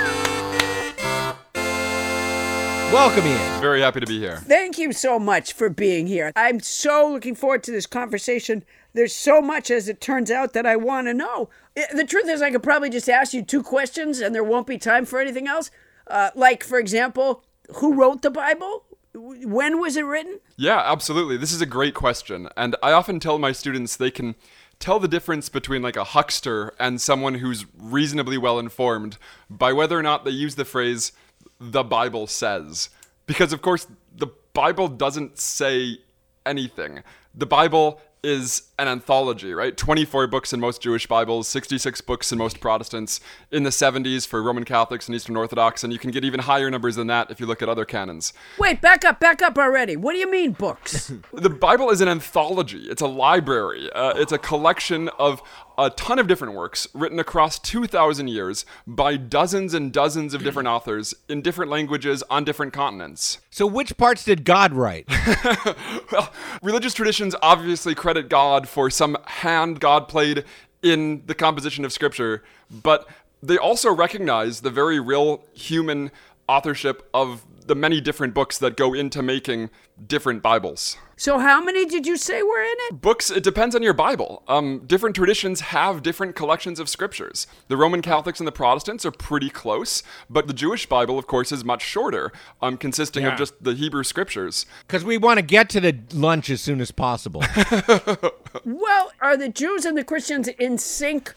Welcome, Ian. Very happy to be here. Thank you so much for being here. I'm so looking forward to this conversation. There's so much, as it turns out, that I want to know. The truth is, I could probably just ask you two questions and there won't be time for anything else. Uh, like, for example, who wrote the Bible? When was it written? Yeah, absolutely. This is a great question. And I often tell my students they can tell the difference between like a huckster and someone who's reasonably well informed by whether or not they use the phrase the Bible says. Because of course the Bible doesn't say anything. The Bible is an anthology, right? 24 books in most Jewish Bibles, 66 books in most Protestants, in the 70s for Roman Catholics and Eastern Orthodox, and you can get even higher numbers than that if you look at other canons. Wait, back up, back up already. What do you mean, books? The Bible is an anthology. It's a library. Uh, it's a collection of a ton of different works written across 2,000 years by dozens and dozens of different authors in different languages on different continents. So, which parts did God write? Well, religious traditions obviously credit God for some hand God played in the composition of Scripture, but they also recognize the very real human authorship of the many different books that go into making different Bibles. so, how many did you say were in it? books it depends on your bible um, different traditions have different collections of scriptures the roman catholics and the protestants are pretty close but the jewish bible of course is much shorter um, consisting Yeah. of just the hebrew scriptures Because we want to get to the lunch as soon as possible. Well, are the Jews and the Christians in sync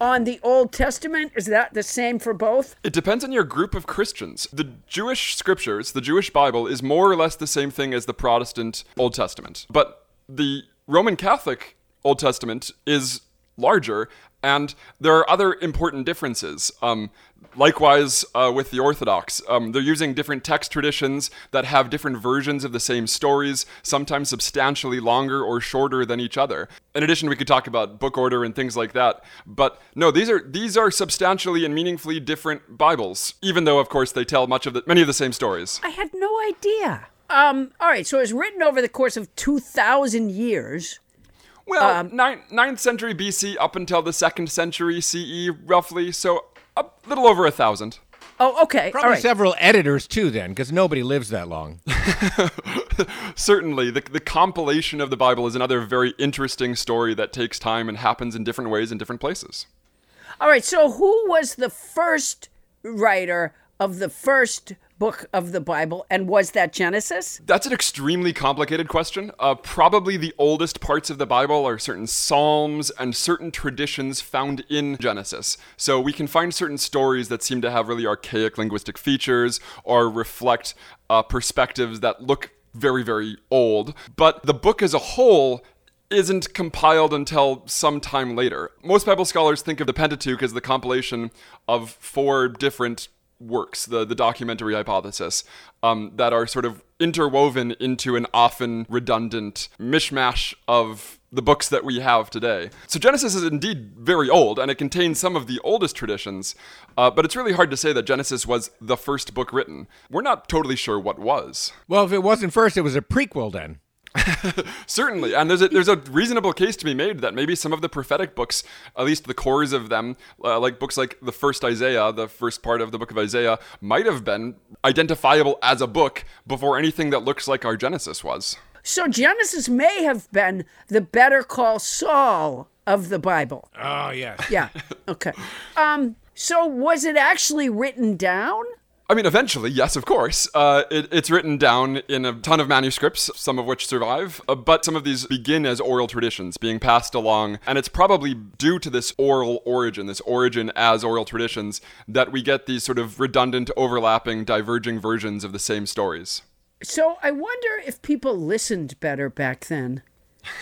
on the Old Testament? Is that the same for both? it depends on your group of christians the jewish scriptures the jewish bible is more or less the same thing as the protestant old testament but the roman catholic old testament is larger and there are other important differences um, likewise uh, with the orthodox. Um, they're using different text traditions that have different versions of the same stories sometimes substantially longer or shorter than each other. In addition we could talk about book order and things like that. But no these are these are substantially and meaningfully different bibles even though of course they tell much of the many of the same stories. I had no idea. Um, all right, so it was written over the course of 2,000 years. well nine, 9th century bc up until the 2nd century ce roughly. So a little over a thousand Oh, okay. Probably all right. several editors too, then, because nobody lives that long. Certainly, the, the compilation of the Bible is another very interesting story that takes time and happens in different ways in different places. All right. So, who was the first writer of the first book of the Bible, and was that Genesis? That's an extremely complicated question. Uh, probably the oldest parts of the Bible are certain psalms and certain traditions found in Genesis. So we can find certain stories that seem to have really archaic linguistic features or reflect uh, perspectives that look very, very old. But the book as a whole isn't compiled until some time later. Most Bible scholars think of the Pentateuch as the compilation of four different works, the, the documentary hypothesis, um, that are sort of interwoven into an often redundant mishmash of the books that we have today. So Genesis is indeed very old, and it contains some of the oldest traditions, uh, but it's really hard to say that Genesis was the first book written. We're not totally sure what was. Well, if it wasn't first, it was a prequel then. Certainly, and there's a, there's a reasonable case to be made that maybe some of the prophetic books, at least the cores of them, uh, like books like the first Isaiah, the first part of the book of Isaiah, might have been identifiable as a book before anything that looks like our Genesis was. So, Genesis may have been the Better Call Saul of the Bible. Oh, yes. Yeah. Okay. Um. So, was it actually written down? I mean, eventually, yes, of course. Uh, it, it's written down in a ton of manuscripts, some of which survive, uh, but some of these begin as oral traditions being passed along. And it's probably due to this oral origin, this origin as oral traditions, that we get these sort of redundant, overlapping, diverging versions of the same stories. So, I wonder if people listened better back then.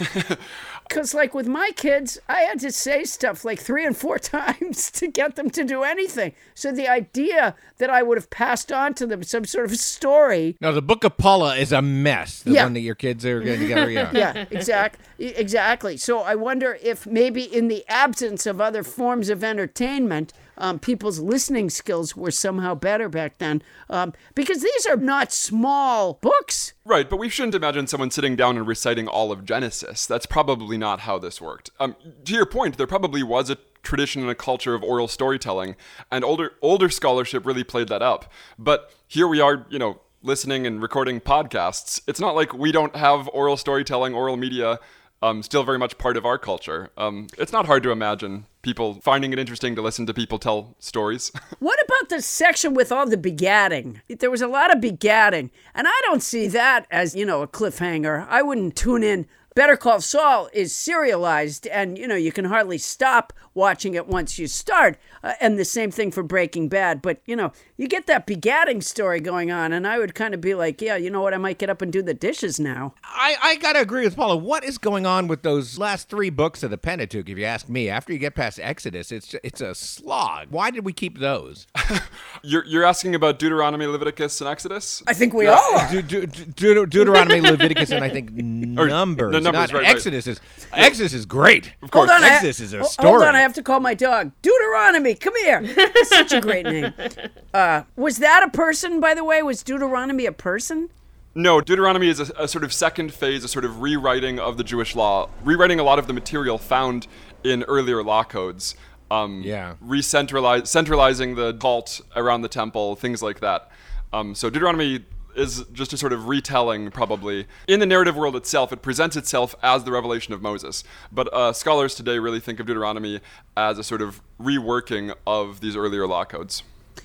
Because, like with my kids, I had to say stuff like three and four times to get them to do anything. So, the idea that I would have passed on to them some sort of story. No, the Book of Paula is a mess. The Yeah. one that your kids are going getting together. Yeah. Yeah, exactly. exactly. So, I wonder if maybe in the absence of other forms of entertainment, um, people's listening skills were somehow better back then. Um, because these are not small books. Right, but we shouldn't imagine someone sitting down and reciting all of Genesis. That's probably not how this worked. Um, to your point, there probably was a tradition and a culture of oral storytelling, and older older scholarship really played that up. But here we are, you know, listening and recording podcasts. It's not like we don't have oral storytelling, oral media. Um, still very much part of our culture. Um, it's not hard to imagine people finding it interesting to listen to people tell stories. What about the section with all the begatting? There was a lot of begatting, and I don't see that as, you know, a cliffhanger. I wouldn't tune in. Better Call Saul is serialized, and, you know, you can hardly stop watching it once you start. Uh, and the same thing for Breaking Bad. But, you know, you get that begatting story going on, and I would kind of be like, yeah, you know what? I might get up and do the dishes now. I, I gotta agree with Paula. What is going on with those last three books of the Pentateuch? If you ask me, after you get past Exodus, it's it's a slog. Why did we keep those? you're, you're asking about Deuteronomy, Leviticus, and Exodus? I think we all are. De- de- de- Deuteronomy, Leviticus, and I think Numbers. the Numbers, not right, right. Exodus is Exodus is great. Of course. Hold on, I- Exodus is a ho- story. Hold on, I have to call my dog. Deuteronomy, come here. Such a great name. Uh, was that a person, by the way? Was Deuteronomy a person? No, Deuteronomy is a, a sort of second phase, a sort of rewriting of the Jewish law, rewriting a lot of the material found in earlier law codes. Um, Yeah. Recentralize, centralizing the cult around the temple, things like that. Um, so Deuteronomy is just a sort of retelling, probably. In the narrative world itself, it presents itself as the revelation of Moses. But uh, scholars today really think of Deuteronomy as a sort of reworking of these earlier law codes.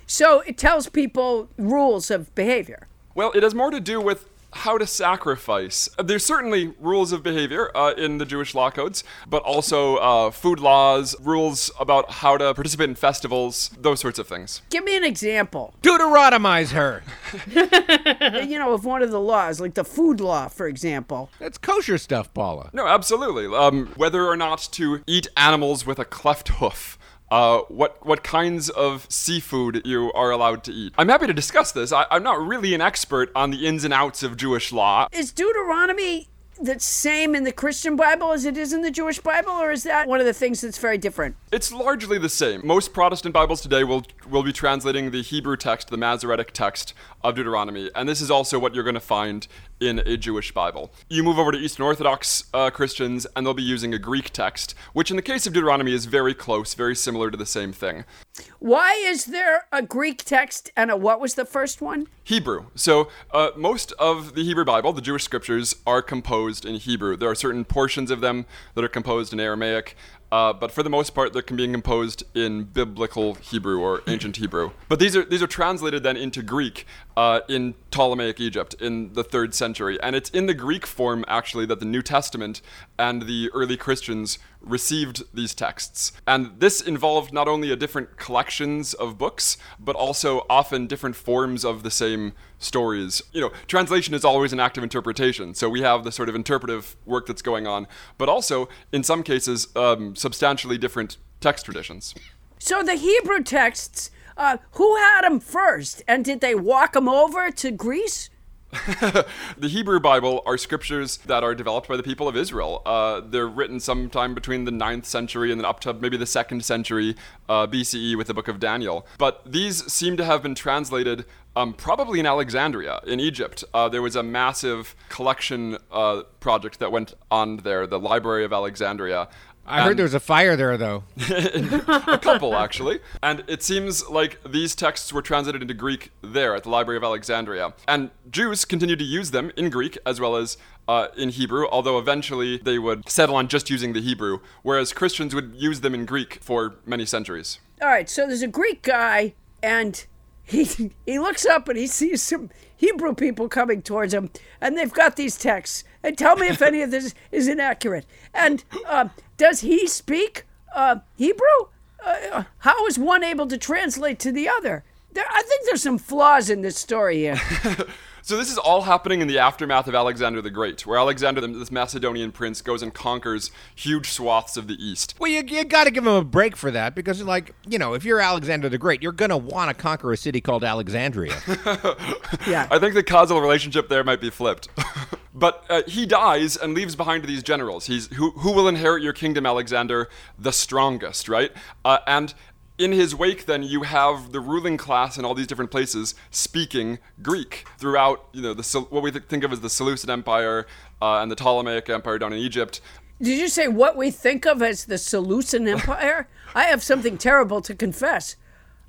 So it tells people rules of behavior. Well, it has more to do with how to sacrifice. There's certainly rules of behavior uh, in the Jewish law codes, but also uh, food laws, rules about how to participate in festivals, those sorts of things. Give me an example, Deuteronomize her. you know, of one of the laws, like the food law, for example. That's kosher stuff, Paula. No, absolutely. Um, whether or not to eat animals with a cleft hoof. Uh, what what kinds of seafood you are allowed to eat? I'm happy to discuss this. I, I'm not really an expert on the ins and outs of Jewish law. Is Deuteronomy the same in the Christian Bible as it is in the Jewish Bible, or is that one of the things that's very different? It's largely the same. Most Protestant Bibles today will will be translating the Hebrew text, the Masoretic text of Deuteronomy, and this is also what you're going to find in a Jewish Bible. You move over to Eastern Orthodox uh, Christians, and they'll be using a Greek text, which in the case of Deuteronomy is very close, very similar to the same thing. Why is there a Greek text and a what was the first one? Hebrew. So uh, most of the Hebrew Bible, the Jewish scriptures, are composed in Hebrew. There are certain portions of them that are composed in Aramaic. Uh, but for the most part, they're being composed in biblical Hebrew or ancient Hebrew. But these are these are translated then into Greek uh, in Ptolemaic Egypt in the third century, and it's in the Greek form actually that the New Testament and the early Christians received these texts. And this involved not only a different collections of books, but also often different forms of the same stories. You know, translation is always an act of interpretation. So we have the sort of interpretive work that's going on, but also, in some cases, um, substantially different text traditions. So the Hebrew texts, uh, who had them first, and did they walk them over to Greece? the Hebrew Bible are scriptures that are developed by the people of Israel. Uh, they're written sometime between the 9th century and then up to maybe the 2nd century uh, BCE with the book of Daniel. But these seem to have been translated um, probably in Alexandria, in Egypt. Uh, there was a massive collection uh, project that went on there, the Library of Alexandria. I heard there was a fire there, though. a couple actually. And it seems like these texts were translated into greek there at the library of alexandria. And jews continued to use them in greek as well as uh, in hebrew although eventually they would settle on just using the hebrew whereas christians would use them in greek for many centuries. All right, so there's a Greek guy, and he he looks up and he sees some Hebrew people coming towards him, and they've got these texts. And tell me if any of this is inaccurate. And uh, does he speak uh, Hebrew? Uh, how is one able to translate to the other? There, I think there's some flaws in this story here. So this is all happening in the aftermath of Alexander the Great, where Alexander, this Macedonian prince, goes and conquers huge swaths of the east. Well, you, you got to give him a break for that because, like, you know, if you're Alexander the Great, you're going to want to conquer a city called Alexandria. Yeah. I think the causal relationship there might be flipped. but uh, he dies and leaves behind these generals. He's who, who will inherit your kingdom, Alexander, the strongest, right? Uh, and in his wake, then you have the ruling class in all these different places speaking Greek throughout, you know, the what we th- think of as the Seleucid Empire uh, and the Ptolemaic Empire down in Egypt. Did you say what we think of as the Seleucid Empire? I have something terrible to confess.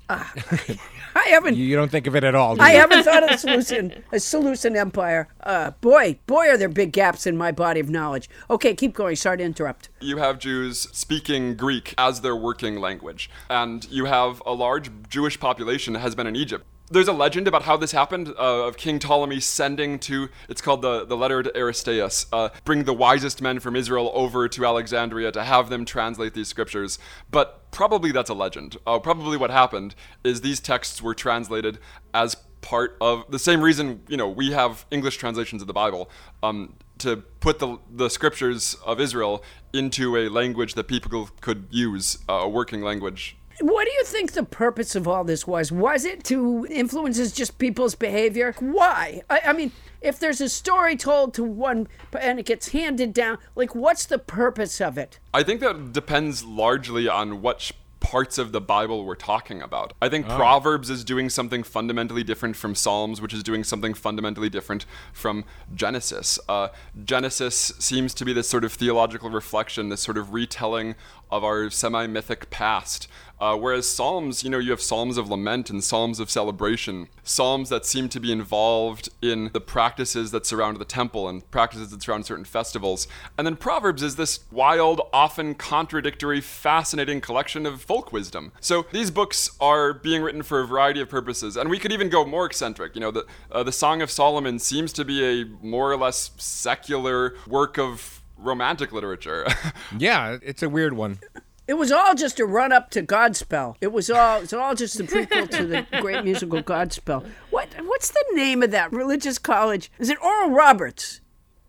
Uh, I haven't. you don't think of it at all. do I you? haven't thought of the Seleucid, a Seleucid Empire. Uh, boy, boy, are there big gaps in my body of knowledge. Okay, keep going. Sorry to interrupt. you have Jews speaking Greek as their working language, and you have a large Jewish population that has been in Egypt. There's a legend about how this happened uh, of King Ptolemy sending to, it's called the, the letter to Aristeas, uh, bring the wisest men from Israel over to Alexandria to have them translate these scriptures. But probably that's a legend. Uh, probably what happened is these texts were translated as part of the same reason you know we have English translations of the Bible um, to put the the scriptures of Israel into a language that people could use, uh, a working language. What do you think the purpose of all this was? Was it to influence just people's behavior? Why? I, I mean, if there's a story told to one and it gets handed down, like, what's the purpose of it? I think that depends largely on what parts of the Bible we're talking about. I think Proverbs is doing something fundamentally different from Psalms, which is doing something fundamentally different from Genesis. Uh, Genesis seems to be this sort of theological reflection, this sort of retelling of our semi mythic past. Uh, whereas Psalms, you know, you have Psalms of lament and Psalms of celebration, Psalms that seem to be involved in the practices that surround the temple and practices that surround certain festivals. And then Proverbs is this wild, often contradictory, fascinating collection of folk wisdom. So these books are being written for a variety of purposes, and we could even go more eccentric. You know, the uh, the Song of Solomon seems to be a more or less secular work of romantic literature. Yeah, it's a weird one. It was all just a run up to Godspell. It was all it's all just a prequel to the great musical Godspell. What what's the name of that religious college? Is it Oral Roberts?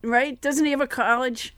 Right? Doesn't he have a college?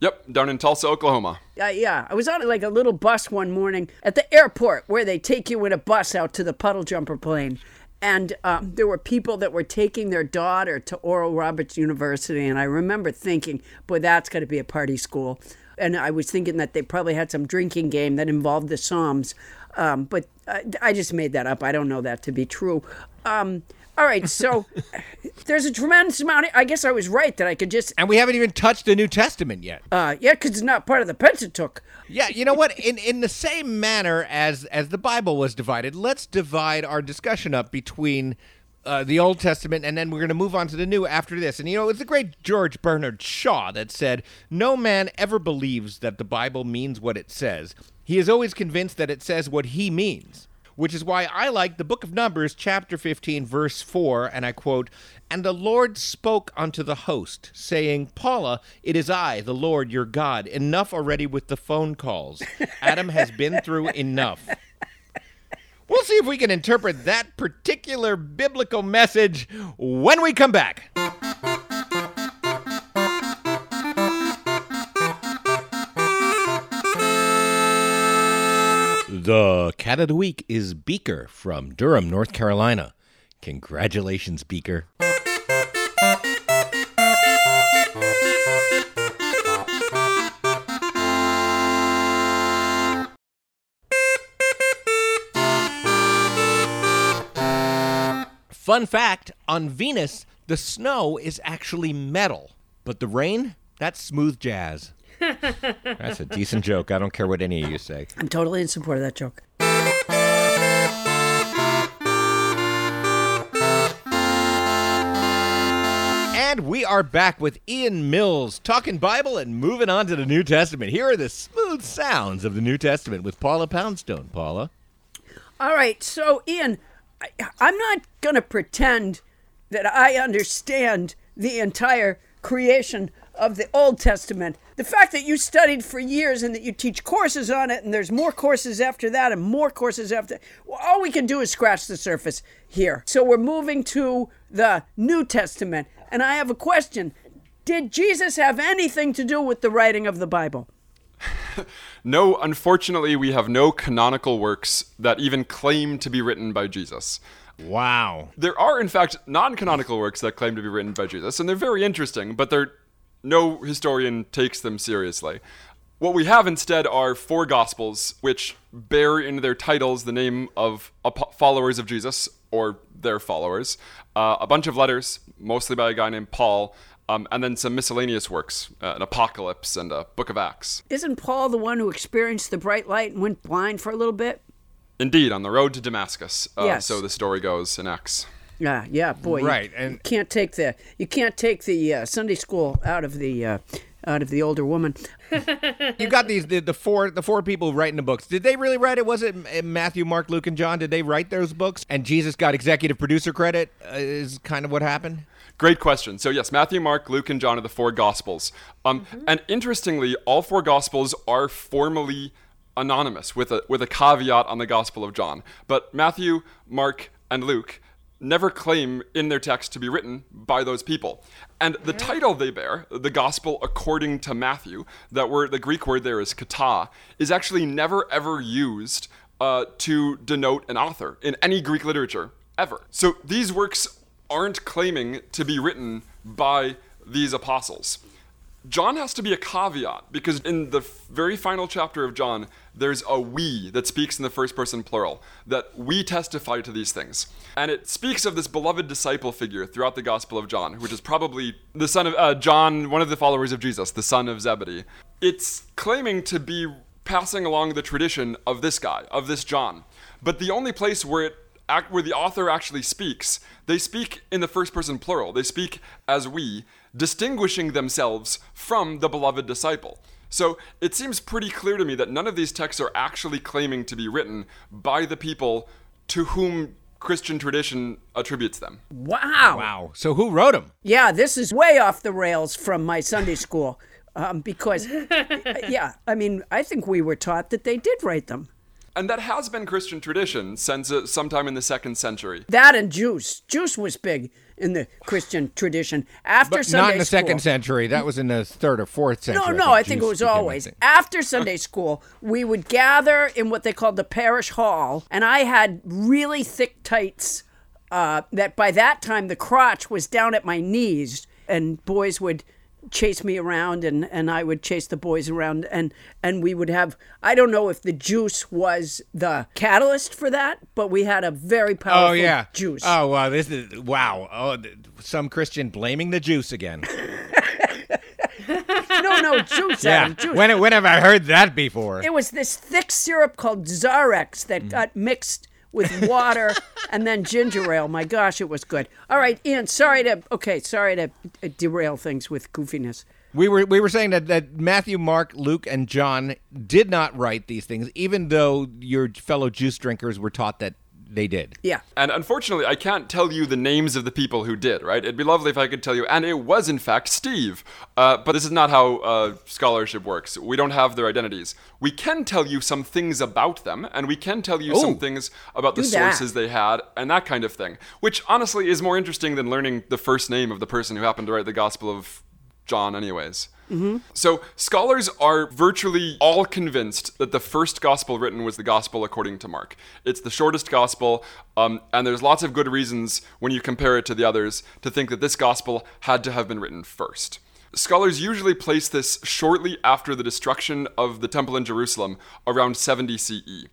yep, down in Tulsa, Oklahoma. Uh, yeah, I was on like a little bus one morning at the airport where they take you in a bus out to the puddle jumper plane. And um, there were people that were taking their daughter to Oral Roberts University. And I remember thinking, boy, that's got to be a party school. And I was thinking that they probably had some drinking game that involved the Psalms. Um, but I, I just made that up. I don't know that to be true. Um, all right, so there's a tremendous amount. Of, I guess I was right that I could just, And we haven't even touched the New Testament yet. uh, yeah, because it's not part of the Pentateuch. Yeah, you know what? In in the same manner as as the Bible was divided, let's divide our discussion up between uh, the Old Testament, and then we're going to move on to the New after this. And you know, it's the great George Bernard Shaw that said, "No man ever believes that the Bible means what it says. He is always convinced that it says what he means." Which is why I like the book of Numbers, chapter 15, verse 4, and I quote, And the Lord spoke unto the host, saying, Paula, it is I, the Lord your God. Enough already with the phone calls. Adam has been through enough. We'll see if we can interpret that particular biblical message when we come back. The cat of the week is Beaker from Durham, North Carolina. Congratulations, Beaker. Fun fact on Venus, the snow is actually metal, but the rain, that's smooth jazz. that's a decent joke. I don't care what any of you say. I'm totally in support of that joke. And we are back with Ian Mills talking Bible and moving on to the New Testament. Here are the smooth sounds of the New Testament with Paula Poundstone. Paula? All right, so Ian, I, I'm not going to pretend that I understand the entire creation of the Old Testament. The fact that you studied for years and that you teach courses on it, and there's more courses after that and more courses after well, all we can do is scratch the surface here. So we're moving to the New Testament. And I have a question Did Jesus have anything to do with the writing of the Bible? No, unfortunately, we have no canonical works that even claim to be written by Jesus. Wow. There are, in fact, non canonical works that claim to be written by Jesus, and they're very interesting, but they're, no historian takes them seriously. What we have instead are four Gospels, which bear in their titles the name of followers of Jesus or their followers, uh, a bunch of letters, mostly by a guy named Paul, um, and then some miscellaneous works, uh, an Apocalypse and a Book of Acts. Isn't Paul the one who experienced the bright light and went blind for a little bit? Indeed, on the road to Damascus. Uh, Yes. So the story goes in Acts. Yeah, yeah, boy. you- Right, You, and- can't take the you can't take the uh, Sunday school out of the uh, out of the older woman. You got these the, the four the four people writing the books. Did they really write it? Was it Matthew, Mark, Luke, and John? Did they write those books? And Jesus got executive producer credit? Uh, is kind of what happened. Great question. So yes, Matthew, Mark, Luke, and John are the four Gospels. Um, And interestingly, all four Gospels are formally anonymous, with a with a caveat on the Gospel of John. But Matthew, Mark, and Luke never claim in their text to be written by those people. And the title they bear, the Gospel according to Matthew, that word, the Greek word there is kata, is actually never ever used uh, to denote an author in any Greek literature ever. So these works aren't claiming to be written by these apostles. John has to be a caveat because in the very final chapter of John, there's a we that speaks in the first person plural, that we testify to these things. And it speaks of this beloved disciple figure throughout the Gospel of John, which is probably the son of uh, John, one of the followers of Jesus, the son of Zebedee. It's claiming to be passing along the tradition of this guy, of this John. But the only place where it act, where the author actually speaks, they speak in the first person plural. They speak as we, distinguishing themselves from the beloved disciple. So it seems pretty clear to me that none of these texts are actually claiming to be written by the people to whom Christian tradition attributes them. Wow. Wow. So who wrote them? Yeah, this is way off the rails from my Sunday school. Um, because, yeah, I mean, I think we were taught that they did write them. And that has been Christian tradition since uh, sometime in the second century. That and juice. Juice was big in the Christian tradition. After But Sunday not in the school, second century. That was in the third or fourth century. No, no, I think it was always. thing. After Sunday school, we would gather in what they called the parish hall, and I had really thick tights uh, that by that time the crotch was down at my knees, and boys would chase me around and, and I would chase the boys around and and we would have I don't know if the juice was the catalyst for that but we had a very powerful Oh yeah. juice. Oh wow. This is wow. Oh, some Christian blaming the juice again. no, no, juice, yeah. Adam, juice. When when have I heard that before? It was this thick syrup called Zarex Mm. that got mixed with water and then ginger ale. My gosh, it was good. All right, Ian. Sorry to okay, sorry to uh, derail things with goofiness. We were we were saying that, that Matthew, Mark, Luke, and John did not write these things, even though your fellow juice drinkers were taught that they did. Yeah. And unfortunately, I can't tell you the names of the people who did, right? It'd be lovely if I could tell you. And it was, in fact, Steve. Uh, but this is not how uh, scholarship works. We don't have their identities. We can tell you some things about them, and we can tell you Oh. some things about the Do that. sources they had, and that kind of thing. Which, honestly, is more interesting than learning the first name of the person who happened to write the Gospel of John, anyways. So, scholars are virtually all convinced that the first gospel written was the gospel according to Mark. It's the shortest gospel, um, and there's lots of good reasons when you compare it to the others to think that this gospel had to have been written first. Scholars usually place this shortly after the destruction of the temple in Jerusalem, around 70 CE.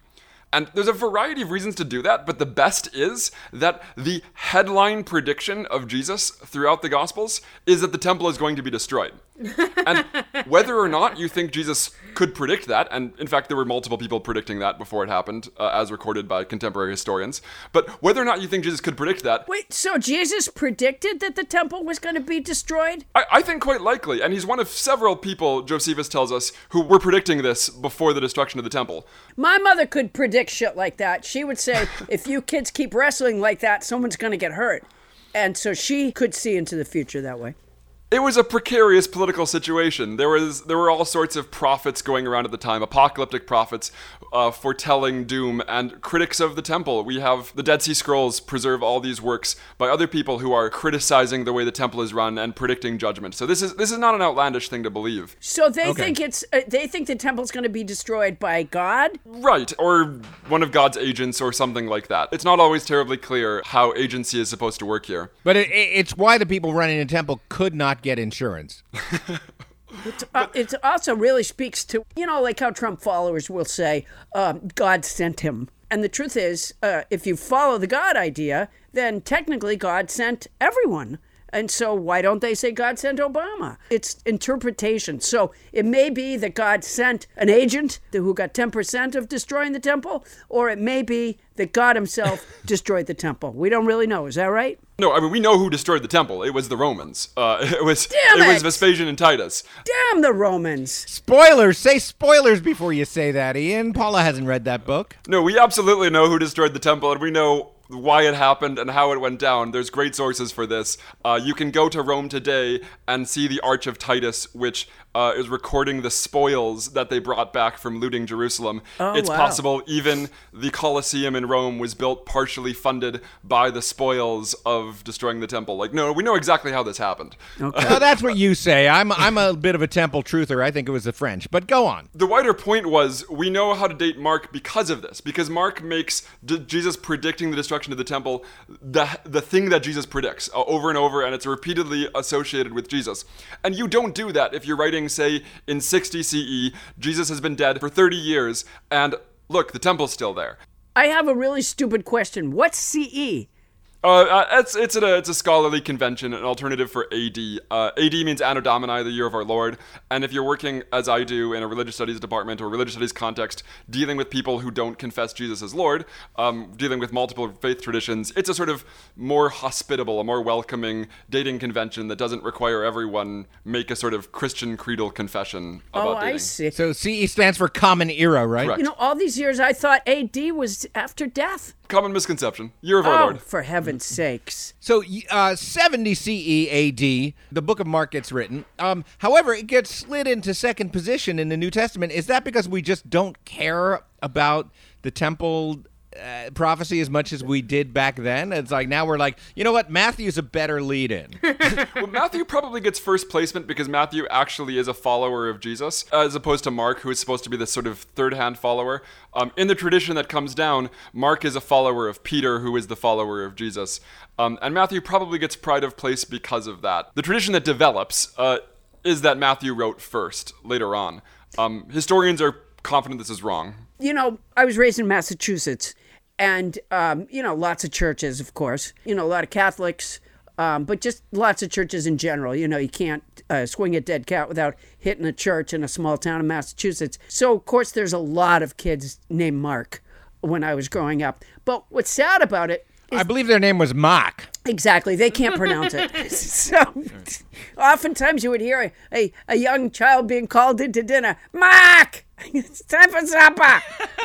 And there's a variety of reasons to do that, but the best is that the headline prediction of Jesus throughout the Gospels is that the temple is going to be destroyed. And whether or not you think Jesus could predict that, and in fact, there were multiple people predicting that before it happened, uh, as recorded by contemporary historians, but whether or not you think Jesus could predict that, Wait, so Jesus predicted that the temple was going to be destroyed? I, I think quite likely, and he's one of several people, Josephus tells us, who were predicting this before the destruction of the temple. My mother could predict shit like that. She would say, if you kids keep wrestling like that, someone's going to get hurt. And so she could see into the future that way. It was a precarious political situation. There was there were all sorts of prophets going around at the time, apocalyptic prophets uh, foretelling doom, and critics of the temple. We have the Dead Sea Scrolls preserve all these works by other people who are criticizing the way the temple is run and predicting judgment. So this is this is not an outlandish thing to believe, So they Okay. think it's uh, they think the temple's going to be destroyed by God. right? Or one of God's agents or something like that. It's not always terribly clear how agency is supposed to work here. But it, it, it's why the people running the temple could not get insurance. Uh, it also really speaks to you know like how Trump followers will say um, God sent him, and the truth is, uh, if you follow the God idea, then technically God sent everyone. And so, why don't they say God sent Obama? It's interpretation. So, it may be that God sent an agent who got 10% of destroying the temple, or it may be that God himself destroyed the temple. We don't really know. Is that right? No, I mean we know who destroyed the temple. It was the Romans. Uh, it was Damn it it was! Vespasian and Titus. Damn the Romans. Spoilers! Say spoilers before you say that, Ian. Paula hasn't read that book. No, we absolutely know who destroyed the temple, and we know why it happened and how it went down. There's great sources for this. Uh, you can go to Rome today and see the Arch of Titus, which uh, is recording the spoils that they brought back from looting Jerusalem. Oh, it's wow. possible even the Colosseum in Rome was built partially funded by the spoils of destroying the temple. Like, no, we know exactly how this happened. Well, that's what you say. I'm I'm a bit of a temple truther. I think it was the French. But go on. The wider point was we know how to date Mark because of this, because Mark makes D- Jesus predicting the destruction of the temple the the thing that Jesus predicts uh, over and over, and it's repeatedly associated with Jesus. And you don't do that if you're writing, say, in 60 CE, Jesus has been dead for 30 years, and look, the temple's still there. I have a really stupid question. What's? CE? Uh, uh, it's it's a it's a scholarly convention, an alternative for AD. Uh, AD means Anno Domini, the year of our Lord. And if you're working as I do in a religious studies department or religious studies context, dealing with people who don't confess Jesus as Lord, um, dealing with multiple faith traditions, it's a sort of more hospitable, a more welcoming dating convention that doesn't require everyone make a sort of Christian creedal confession Oh, about dating. I see. So CE stands for Common Era, right? Correct. You know, all these years I thought AD was after death. Common misconception. Year of our Oh, Lord. for heaven's sakes. So uh, 70 CE AD, the Book of Mark gets written. Um, however, it gets slid into second position in the New Testament. Is that because we just don't care about the temple uh, prophecy as much as we did back then? It's like now we're like, you know what? Matthew's a better lead in. Well, Matthew probably gets first placement because Matthew actually is a follower of Jesus, as opposed to Mark, who is supposed to be this sort of third hand follower. Um, in the tradition that comes down, Mark is a follower of Peter, who is the follower of Jesus. Um, and Matthew probably gets pride of place because of that. The tradition that develops uh, is that Matthew wrote first, later on. Um, historians are confident this is wrong. You know, I was raised in Massachusetts, and, um, you know, lots of churches, of course. You know, a lot of Catholics, um, but just lots of churches in general. You know, you can't uh, swing a dead cat without hitting a church in a small town in Massachusetts. So, of course, there's a lot of kids named Mark. when I was growing up. But what's sad about it I believe their name was Mark. Exactly. They can't pronounce it. so oftentimes you would hear a, a, a young child being called into dinner, Mark! It's time for supper!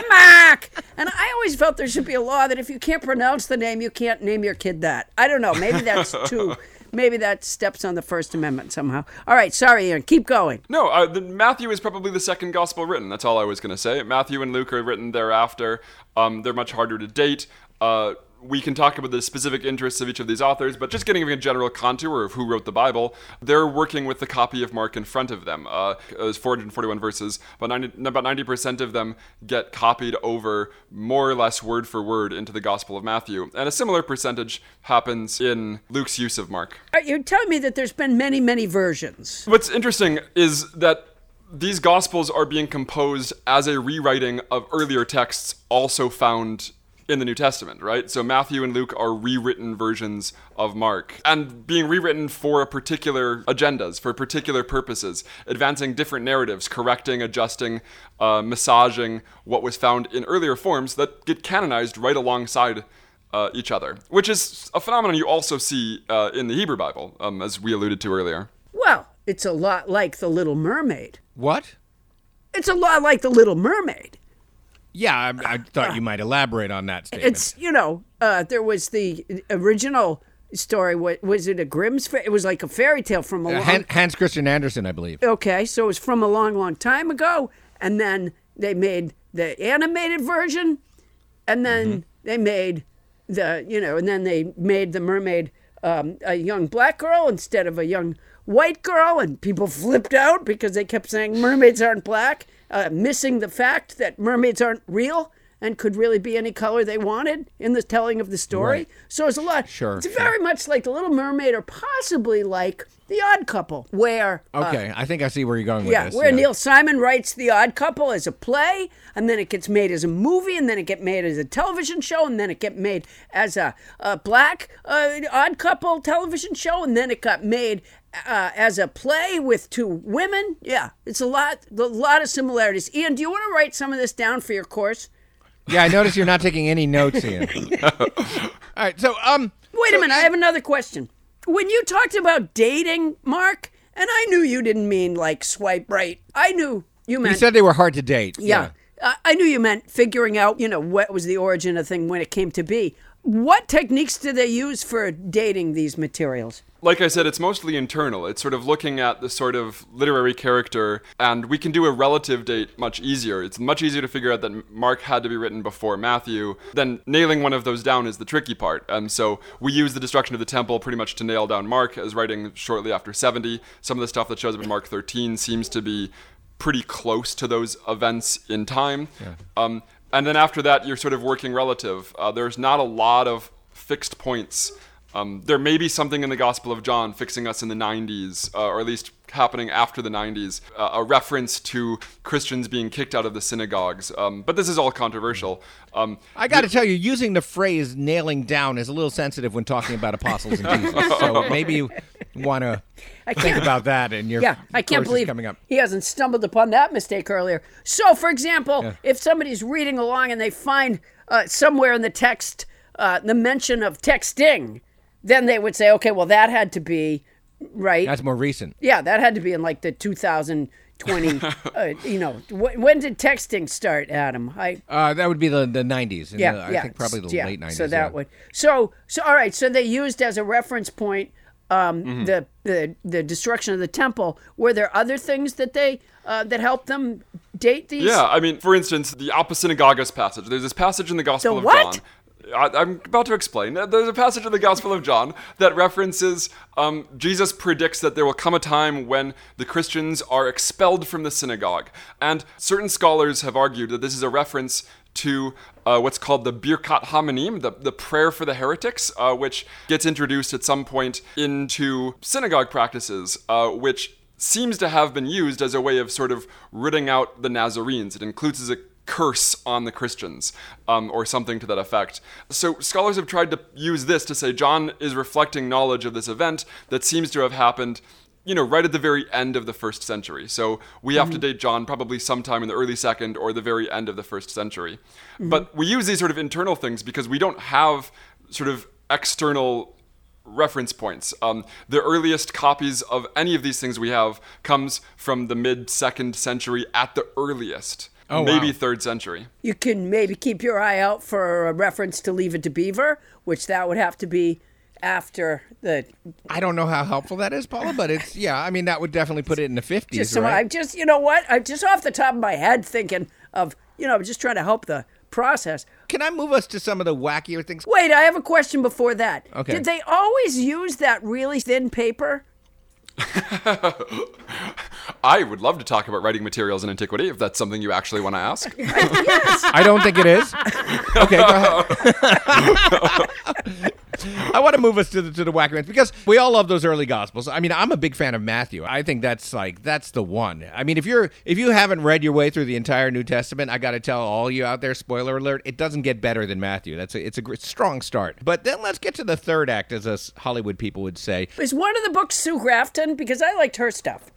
Mark! And I always felt there should be a law that if you can't pronounce the name, you can't name your kid that. I don't know. Maybe that's too. Maybe that steps on the First Amendment somehow. All right, sorry, Ian. Keep going. No, uh, the, Matthew is probably the second gospel written. That's all I was going to say. Matthew and Luke are written thereafter. Um, they're much harder to date. Uh, we can talk about the specific interests of each of these authors, but just getting a general contour of who wrote the Bible, they're working with the copy of Mark in front of them. Uh, there's 441 verses, but 90, about 90% of them get copied over more or less word for word into the Gospel of Matthew. And a similar percentage happens in Luke's use of Mark. You're telling me that there's been many, many versions. What's interesting is that these Gospels are being composed as a rewriting of earlier texts also found in the New Testament, right? So Matthew and Luke are rewritten versions of Mark and being rewritten for particular agendas, for particular purposes, advancing different narratives, correcting, adjusting, uh, massaging what was found in earlier forms that get canonized right alongside uh, each other, which is a phenomenon you also see uh, in the Hebrew Bible, um, as we alluded to earlier. Well, it's a lot like The Little Mermaid. What? It's a lot like The Little Mermaid. Yeah, I, I thought you might elaborate on that statement. It's you know, uh, there was the original story. What was it? A Grimm's? Fa- It was like a fairy tale from a Uh, long. Han- Hans Christian Andersen, I believe. okay, so it was from a long, long time ago, and then they made the animated version, and then Mm-hmm. they made the you know, and then they made the mermaid um, a young black girl instead of a young white girl, and people flipped out because they kept saying mermaids aren't black, uh, missing the fact that mermaids aren't real and could really be any color they wanted in the telling of the story. Right. So it's a lot. Sure, It's sure. very much like the Little Mermaid, or possibly like The Odd Couple, where uh, Okay, I think I see where you're going with yeah, this. where Neil Simon writes The Odd Couple as a play, and then it gets made as a movie, and then it gets made as a television show, and then it get made as a, a black uh, Odd Couple television show, and then it got made uh, as a play with two women. Yeah, it's a lot, a lot of similarities. Ian, do you want to write some of this down for your course? Yeah, I notice you're not taking any notes, Ian. All right, so um, Wait a minute, I have another question. When you talked about dating, Mark, and I knew you didn't mean like swipe right. I knew you meant. you said they were hard to date. Yeah. I I knew you meant figuring out, you know, what was the origin of the thing when it came to be. What techniques do they use for dating these materials? Like I said, it's mostly internal. It's sort of looking at the sort of literary character, and we can do a relative date much easier. It's much easier to figure out that Mark had to be written before Matthew. Then nailing one of those down is the tricky part. And so we use the destruction of the temple pretty much to nail down Mark as writing shortly after 70. Some of the stuff that shows up in Mark 13 seems to be pretty close to those events in time. Um, and then after that, you're sort of working relative. Uh, there's not a lot of fixed points. Um, there may be something in the Gospel of John fixing us in the 90s, uh, or at least happening after the 90s, uh, a reference to Christians being kicked out of the synagogues. Um, but this is all controversial. Um, I got to tell you, using the phrase "nailing down" is a little sensitive when talking about apostles and Jesus. So maybe you want to think about that in your Yeah, I can't believe coming up. he hasn't stumbled upon that mistake earlier. So, for example, Yeah. if somebody's reading along and they find uh, somewhere in the text uh, the mention of texting, then they would say, okay, well, that had to be right. That's more recent. Yeah, that had to be in like the 2020. uh, you know, wh- when did texting start, Adam? I Uh, that would be the the 90s. yeah, the- I yeah, think probably the yeah, late 90s. So that yeah. would so so all right. So they used as a reference point um, Mm-hmm. the the the destruction of the temple. Were there other things that they uh, that helped them date these? Yeah, I mean, for instance, the Aposynagogos passage. There's this passage in the Gospel The of what? John. I, I'm about to explain. There's a passage in the Gospel of John that references um, Jesus predicts that there will come a time when the Christians are expelled from the synagogue. And certain scholars have argued that this is a reference to uh, what's called the Birkat HaMinim, the, the prayer for the heretics, uh, which gets introduced at some point into synagogue practices, uh, which seems to have been used as a way of sort of rooting out the Nazarenes. It includes as a curse on the Christians, um, or something to that effect. So scholars have tried to use this to say John is reflecting knowledge of this event that seems to have happened you know, right at the very end of the first century. So we have to date John probably sometime in the early second or the very end of the first century. But we use these sort of internal things because we don't have sort of external reference points. Um, the earliest copies of any of these things we have comes from the mid second century at the earliest. Oh, maybe wow. third century. You can maybe keep your eye out for a reference to Leave It to Beaver, which that would have to be after the. I don't know how helpful that is, Paula, but it's yeah. I mean, that would definitely put it in the fifties, Just some, right? I'm just, you know what? I'm just off the top of my head thinking of, you know, just trying to help the process. Can I move us to some of the wackier things? Wait, I have a question before that. Okay. Did they always use that really thin paper? I would love to talk about writing materials in antiquity if that's something you actually want to ask. yes. I don't think it is. Okay, go ahead. I want to move us to the to the whacker ones because we all love those early gospels. I mean, I'm a big fan of Matthew. I think that's like that's the one. I mean, if you're if you haven't read your way through the entire New Testament, I got to tell all you out there, spoiler alert, it doesn't get better than Matthew. That's a, it's a strong start. But then let's get to the third act, as us Hollywood people would say. Is one of the books Sue Grafton? Because I liked her stuff.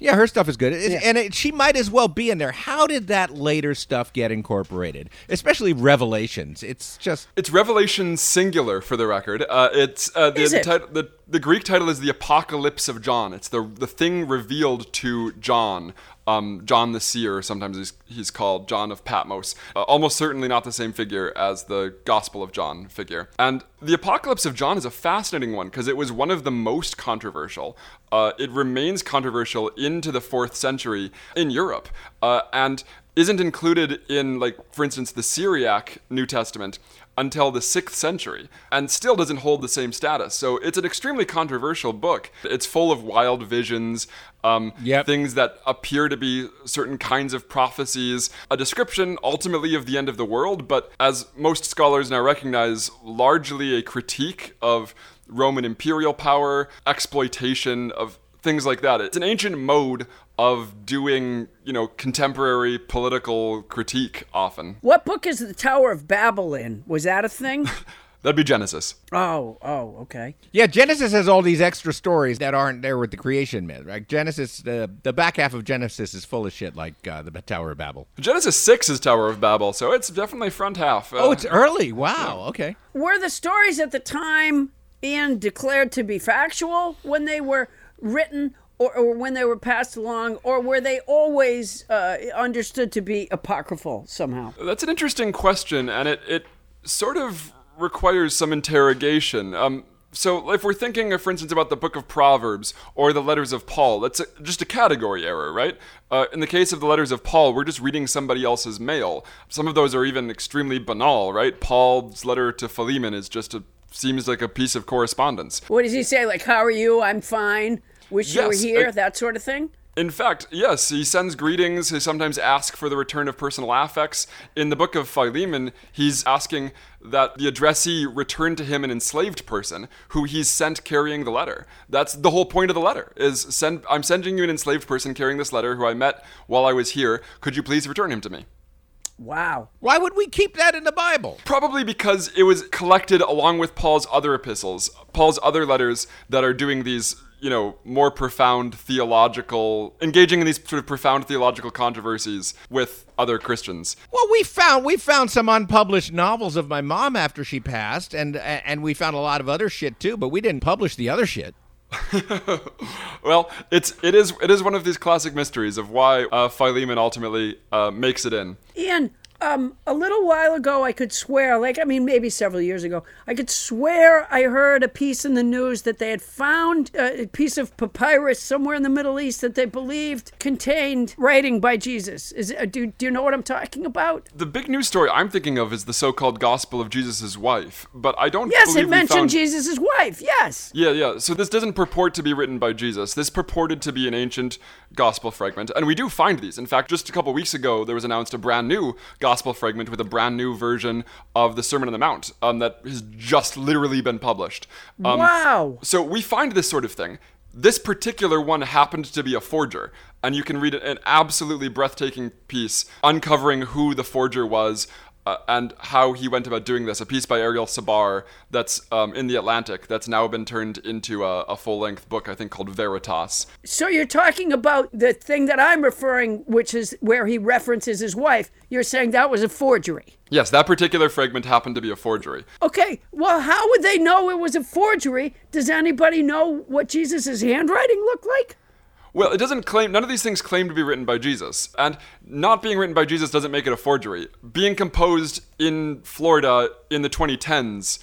Yeah, her stuff is good, It- and it, she might as well be in there. How did that later stuff get incorporated, especially Revelations? It's just It's Revelation singular for the record. Uh, it's uh, the, Is it? tit- the the Greek title is the Apocalypse of John. It's the the thing revealed to John. Um, John the Seer, sometimes he's, he's called John of Patmos. Uh, almost certainly not the same figure as the Gospel of John figure. And the Apocalypse of John is a fascinating one because it was one of the most controversial. Uh, it remains controversial into the fourth century in Europe. Uh, and isn't included in, like, for instance, the Syriac New Testament until the 6th century and still doesn't hold the same status. So it's an extremely controversial book. It's full of wild visions, um, Yep. things that appear to be certain kinds of prophecies, a description ultimately of the end of the world, but as most scholars now recognize, largely a critique of Roman imperial power, exploitation of things like that. It's an ancient mode of doing, you know, contemporary political critique often. What book is the Tower of Babel in? Was that a thing? That'd be Genesis. oh, oh, okay. Yeah, Genesis has all these extra stories that aren't there with the creation myth. Right? Genesis, the the back half of Genesis is full of shit like uh, the Tower of Babel. Genesis 6 is Tower of Babel, so it's definitely front half. Uh, Oh, it's early. Wow. Okay. Were the stories at the time, and declared to be factual when they were written or, or when they were passed along, or were they always uh, understood to be apocryphal somehow? That's an interesting question, and it, it sort of requires some interrogation. Um, so, if we're thinking, for instance, about the book of Proverbs or the letters of Paul, that's a, just a category error, right? Uh, in the case of the letters of Paul, we're just reading somebody else's mail. Some of those are even extremely banal, right? Paul's letter to Philemon is just a seems like a piece of correspondence. What does he say? Like, how are you? I'm fine. Wish you were Yes, here. uh, that sort of thing. In fact, yes, he sends greetings. He sometimes asks for the return of personal affects. In the book of Philemon, he's asking that the addressee return to him an enslaved person who he's sent carrying the letter. That's the whole point of the letter. Is send I'm sending you an enslaved person carrying this letter who I met while I was here. Could you please return him to me? Wow. Why would we keep that in the Bible? Probably because it was collected along with Paul's other epistles, Paul's other letters that are doing these, you know, more profound theological, engaging in these sort of profound theological controversies with other Christians. Well, we found we found some unpublished novels of my mom after she passed, and and we found a lot of other shit too, but we didn't publish the other shit. Well, it's it is it is one of these classic mysteries of why uh, Philemon ultimately uh, makes it in. Ian, um, a little while ago, I could swear, like, I mean, maybe several years ago, I could swear I heard a piece in the news that they had found uh, a piece of papyrus somewhere in the Middle East that they believed contained writing by Jesus. Is it, do, do you know what I'm talking about? The big news story I'm thinking of is the so-called Gospel of Jesus' wife, but I don't. Yes, it mentioned found- Jesus' wife. Yes. Yeah, yeah. So this doesn't purport to be written by Jesus. This purported to be an ancient gospel fragment, and we do find these. In fact, just a couple weeks ago, there was announced a brand new gospel fragment with a brand new version of the Sermon on the Mount um, that has just literally been published. Um, wow. So we find this sort of thing. This particular one happened to be a forger, and you can read an absolutely breathtaking piece uncovering who the forger was. Uh, and how he went about doing this. A piece by Ariel Sabar that's um, in the Atlantic that's now been turned into a, a full length book, I think called Veritas. So you're talking about the thing that I'm referring, which is where he references his wife. You're saying that was a forgery. Yes, that particular fragment happened to be a forgery. Okay, well, how would they know it was a forgery? Does anybody know what Jesus' handwriting looked like? Well, it doesn't claim, none of these things claim to be written by Jesus. And not being written by Jesus doesn't make it a forgery. Being composed in Florida in the 2010s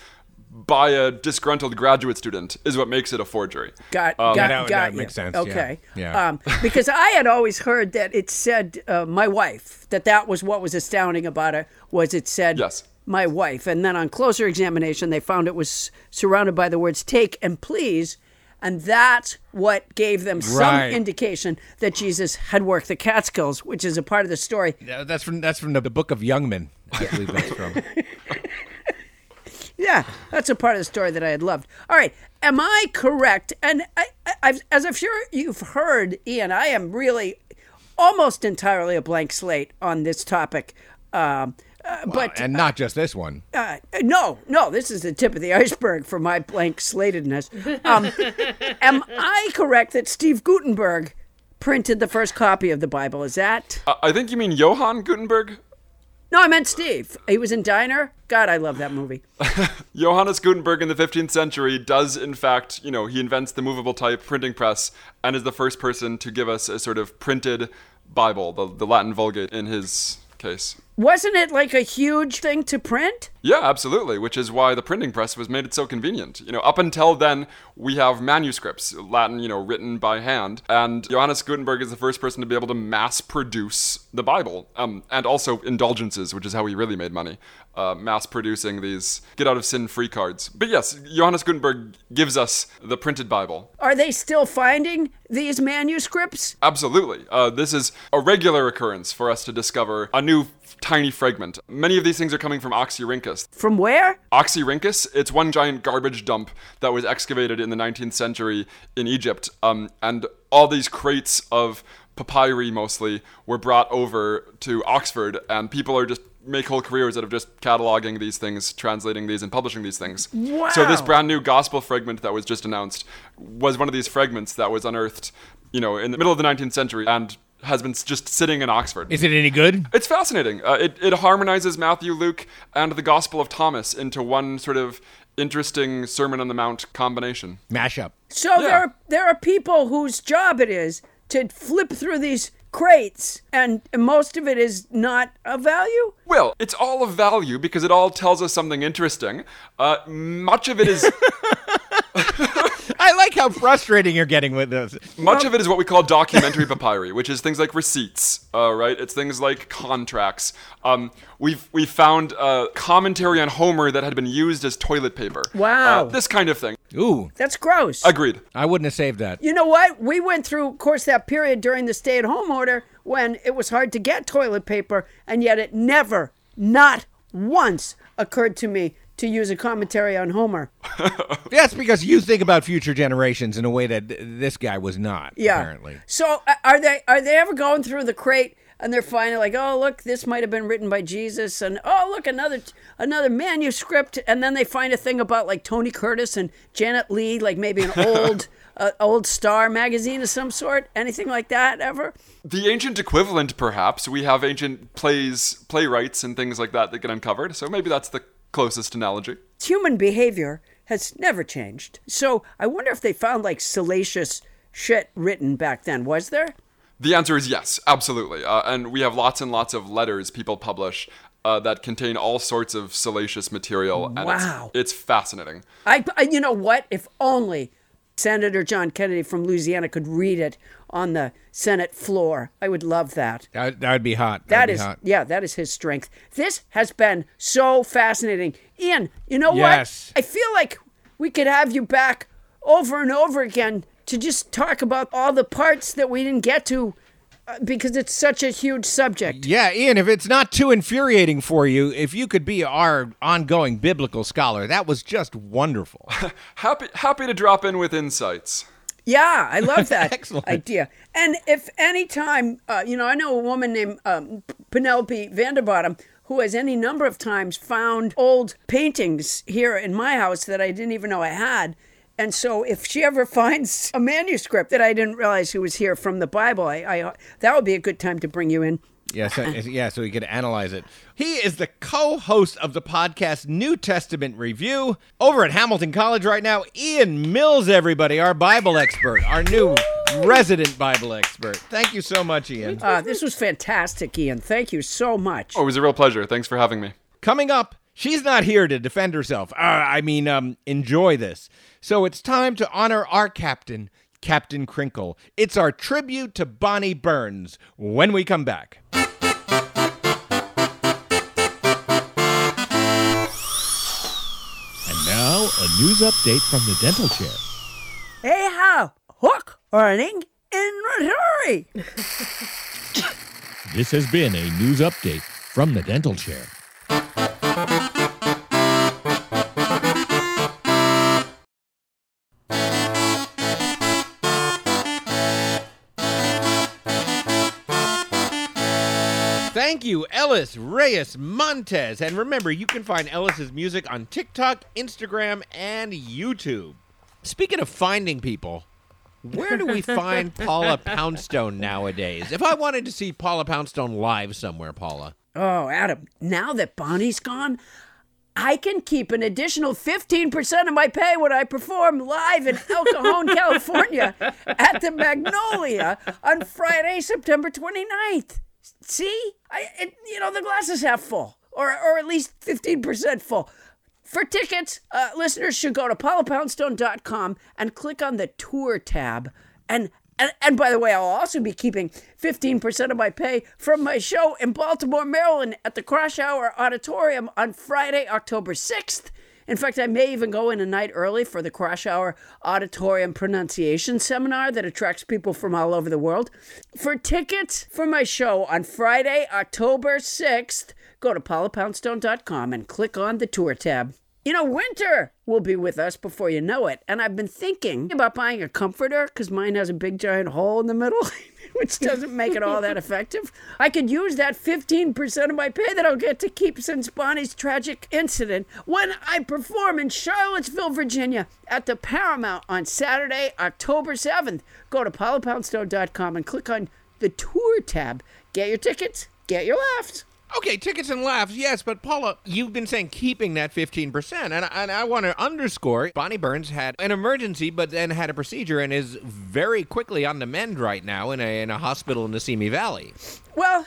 by a disgruntled graduate student is what makes it a forgery. Got, Um, got, that- got that you. makes sense, yeah. Okay. Yeah. Um, because I had always heard that it said uh, my wife. That that was what was astounding about it was it said Yes. my wife, and then on closer examination they found it was surrounded by the words "take" and "please." And that's what gave them some Right. indication that Jesus had worked the Catskills, which is a part of the story. Yeah, that's from that's from the, the book of Youngman. I believe that's from. Yeah, that's a part of the story that I had loved. All right, am I correct? And I, I, I've, as I'm sure you've heard, Ian, I am really almost entirely a blank slate on this topic. Um, uh, but and not just this one. uh, no, no, this is the tip of the iceberg for my blank slatedness. Um, am I correct that Steve Guttenberg printed the first copy of the Bible? Is that? Uh, I think you mean Johann Gutenberg? No, I meant Steve. He was in Diner. God, I love that movie. Johannes Gutenberg in the 15th century does, in fact, you know, he invents the movable type printing press and is the first person to give us a sort of printed Bible, the, the Latin Vulgate in his case. Wasn't it like a huge thing to print? Yeah, absolutely, which is why the printing press was made it so convenient. You know, up until then, we have manuscripts, Latin, you know, written by hand, and Johannes Gutenberg is the first person to be able to mass produce the Bible, um, and also indulgences, which is how he really made money, uh, mass producing these get out of sin free cards. But yes, Johannes Gutenberg gives us the printed Bible. Are they still finding these manuscripts? Absolutely. Uh, this is a regular occurrence for us to discover a new tiny fragment. Many of these things are coming from Oxyrhynchus. From where? Oxyrhynchus, it's one giant garbage dump that was excavated in the 19th century in Egypt. Um, and all these crates of papyri mostly were brought over to Oxford, and people are just make whole careers out of just cataloging these things, translating these, and publishing these things. Wow. So this brand new gospel fragment that was just announced was one of these fragments that was unearthed, you know, in the middle of the 19th century and has been just sitting in Oxford. Is it any good? It's fascinating. Uh, it, it harmonizes Matthew, Luke, and the Gospel of Thomas into one sort of interesting Sermon on the Mount combination. Mashup. So Yeah. there are there are people whose job it is to flip through these crates, and most of it is not of value. Well, it's all of value because it all tells us something interesting. Uh, much of it is I like how frustrating you're getting with this. much of it is what we call documentary papyri, which is things like receipts. Uh, right? It's things like contracts. Um, we've we found a commentary on Homer that had been used as toilet paper. Wow. Uh, this kind of thing. Ooh, That's gross. Agreed. I wouldn't have saved that. You know what? We went through, of course, that period during the stay at home order when it was hard to get toilet paper, and yet it never, not once, occurred to me to use a commentary on Homer. That's because you think about future generations in a way that this guy was not. Yeah. Apparently. So uh, are they are they ever going through the crate and they're finding like, oh look, this might have been written by Jesus, and oh look another another manuscript, and then they find a thing about like Tony Curtis and Janet Leigh, like maybe an old uh, old Star magazine of some sort, anything like that ever? The ancient equivalent, perhaps. We have ancient plays, playwrights, and things like that that get uncovered. So maybe that's the closest analogy. human behavior has never changed. So I wonder if they found like salacious shit written back then. Was there? The answer is yes, absolutely. Uh, and we have lots and lots of letters people publish uh, that contain all sorts of salacious material. And Wow. It's, it's fascinating. I, I, you know what? If only Senator John Kennedy from Louisiana could read it on the Senate floor, I would love that. That, that would be hot. That That'd is, hot. yeah, that is his strength. This has been so fascinating. Ian, you know Yes. what? I feel like we could have you back over and over again to just talk about all the parts that we didn't get to uh, because it's such a huge subject. Yeah, Ian, if it's not too infuriating for you, if you could be our ongoing biblical scholar, that was just wonderful. Happy, happy to drop in with insights. Yeah, I love that Excellent. idea. And if any time, uh, you know, I know a woman named um, Penelope Vanderbottom who has any number of times found old paintings here in my house that I didn't even know I had. And so, if she ever finds a manuscript that I didn't realize who was here from the Bible, I, I that would be a good time to bring you in. Yeah, so, yeah, so he could analyze it. He is the co-host of the podcast New Testament Review over at Hamilton College right now. Ian Mills, everybody, our Bible expert, our new resident Bible expert. Thank you so much, Ian. Uh, this was fantastic, Ian. Thank you so much. Oh, it was a real pleasure. Thanks for having me. Coming up, she's not here to defend herself. Uh, I mean, um, enjoy this. So it's time to honor our captain, Captain Crinkle. It's our tribute to Bonnie Burns when we come back. And now, a news update from the dental chair. Hey, how? Hook, earning, in Missouri. This has been a news update from the dental chair. Thank you, Ellis Reyes Montes. And remember, you can find Ellis's music on TikTok, Instagram, and YouTube. Speaking of finding people, where do we find Paula Poundstone nowadays? If I wanted to see Paula Poundstone live somewhere, Paula. Oh, Adam, now that Bonnie's gone, I can keep an additional 15% of my pay when I perform live in El Cajon, California at the Magnolia on Friday, September 29th. See? I, it, you know, the glass is half full, or, or at least 15% full. For tickets, uh, listeners should go to paulapoundstone.com and click on the tour tab. And, and and by the way, I'll also be keeping 15% of my pay from my show in Baltimore, Maryland at the Kraushaar Auditorium on Friday, October 6th. In fact, I may even go in a night early for the Kraushaar Auditorium Pronunciation Seminar that attracts people from all over the world. For tickets for my show on Friday, October 6th, go to paulapoundstone.com and click on the tour tab. You know, winter will be with us before you know it. And I've been thinking about buying a comforter because mine has a big giant hole in the middle, which doesn't make it all that effective. I could use that 15% of my pay that I'll get to keep since Bonnie's tragic incident when I perform in Charlottesville, Virginia at the Paramount on Saturday, October 7th. Go to paulapoundstone.com and click on the tour tab. Get your tickets, get your laughs. Okay, tickets and laughs, yes, but Paula, you've been saying keeping that 15%. And, and I want to underscore Bonnie Burns had an emergency, but then had a procedure and is very quickly on the mend right now in a, in a hospital in the Simi Valley. Well,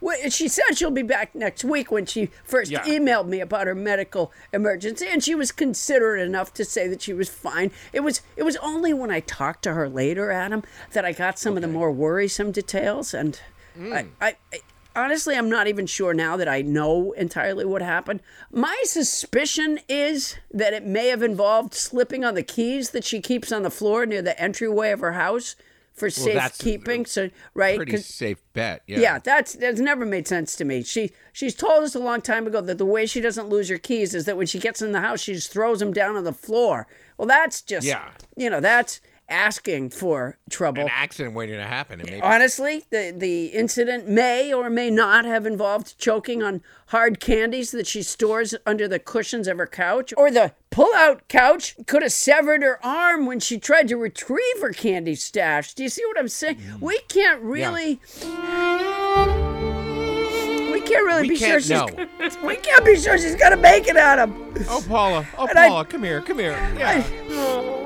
well, she said she'll be back next week when she first Yeah. emailed me about her medical emergency, and she was considerate enough to say that she was fine. It was it was only when I talked to her later, Adam, that I got some of the more worrisome details, and I, mm. I, I honestly I'm not even sure now that I know entirely what happened. My suspicion is that it may have involved slipping on the keys that she keeps on the floor near the entryway of her house for that's safekeeping. So right, Pretty safe bet, yeah. yeah, that's that's never made sense to me. She she's told us a long time ago that the way she doesn't lose her keys is that when she gets in the house, she just throws them down on the floor. Well, that's just Yeah. you know that's asking for trouble. An accident waiting to happen. Maybe Honestly, the the incident may or may not have involved choking on hard candies that she stores under the cushions of her couch, or the pull-out couch could have severed her arm when she tried to retrieve her candy stash. Do you see what I'm saying? Mm. We can't really. We can't really We be can't sure know. she's. We can't be sure she's gonna make it, Adam. Oh, Paula. Oh, And I- Paula, come here. Come here. Yeah.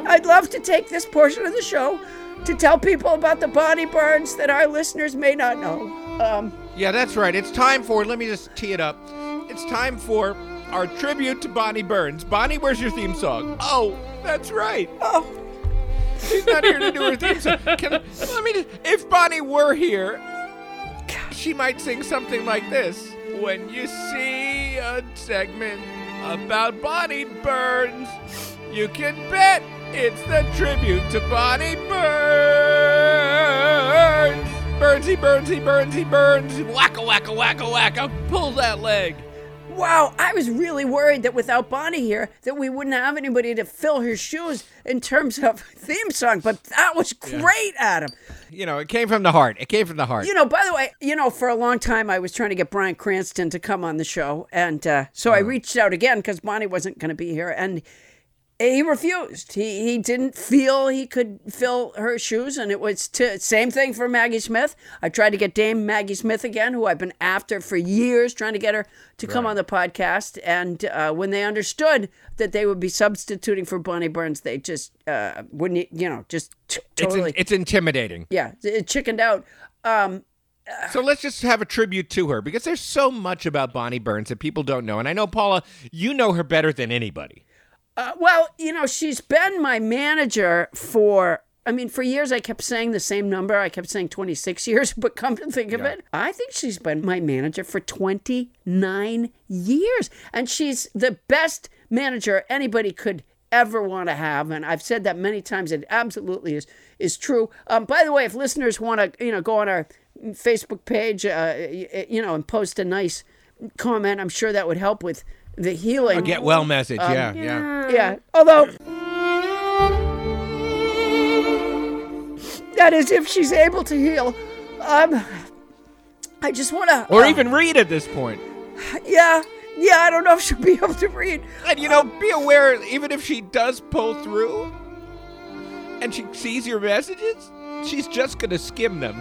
I'd love to take this portion of the show to tell people about the Bonnie Burns that our listeners may not know. Um, Yeah, that's right. It's time for, let me just tee it up. It's time for our tribute to Bonnie Burns. Bonnie, where's your theme song? Oh, that's right. oh, She's not here to do her theme song. Can, let me just, if Bonnie were here, she might sing something like this. When you see a segment about Bonnie Burns, you can bet it's the tribute to Bonnie Burns. Burnsy, Burnsy, Burnsy, Burns. Wacka, wacka, wacka, wacka. Pull that leg. Wow, I was really worried that without Bonnie here, that we wouldn't have anybody to fill her shoes in terms of theme song. But that was great, Adam. You know, it came from the heart. It came from the heart. You know, by the way, you know, for a long time I was trying to get Bryan Cranston to come on the show, and uh, so I reached out again because Bonnie wasn't going to be here, and he refused. He he didn't feel he could fill her shoes, and it was same thing for Maggie Smith. I tried to get Dame Maggie Smith again, who I've been after for years, trying to get her to come on the podcast. And uh, when they understood that they would be substituting for Bonnie Burns, they just uh, wouldn't, you know, just t- it's, in- totally, it's intimidating. yeah, it chickened out. Um, So let's just have a tribute to her because there's so much about Bonnie Burns that people don't know. And I know, Paula, you know her better than anybody. Uh, well, you know, she's been my manager for. I mean, for years I kept saying the same number. I kept saying 26 years, but come to think of it, I think she's been my manager for 29 years. And she's the best manager anybody could ever want to have. And I've said that many times. It absolutely is is true. Um, by the way, if listeners want to, you know, go on our Facebook page, uh, y- you know, and post a nice comment, I'm sure that would help with the healing. A get well message. yeah, yeah. Yeah. Although that is if she's able to heal. Um I just want to Or even read at this point. Yeah. Yeah, I don't know if she'll be able to read. And you know, be aware, even if she does pull through and she sees your messages, she's just going to skim them.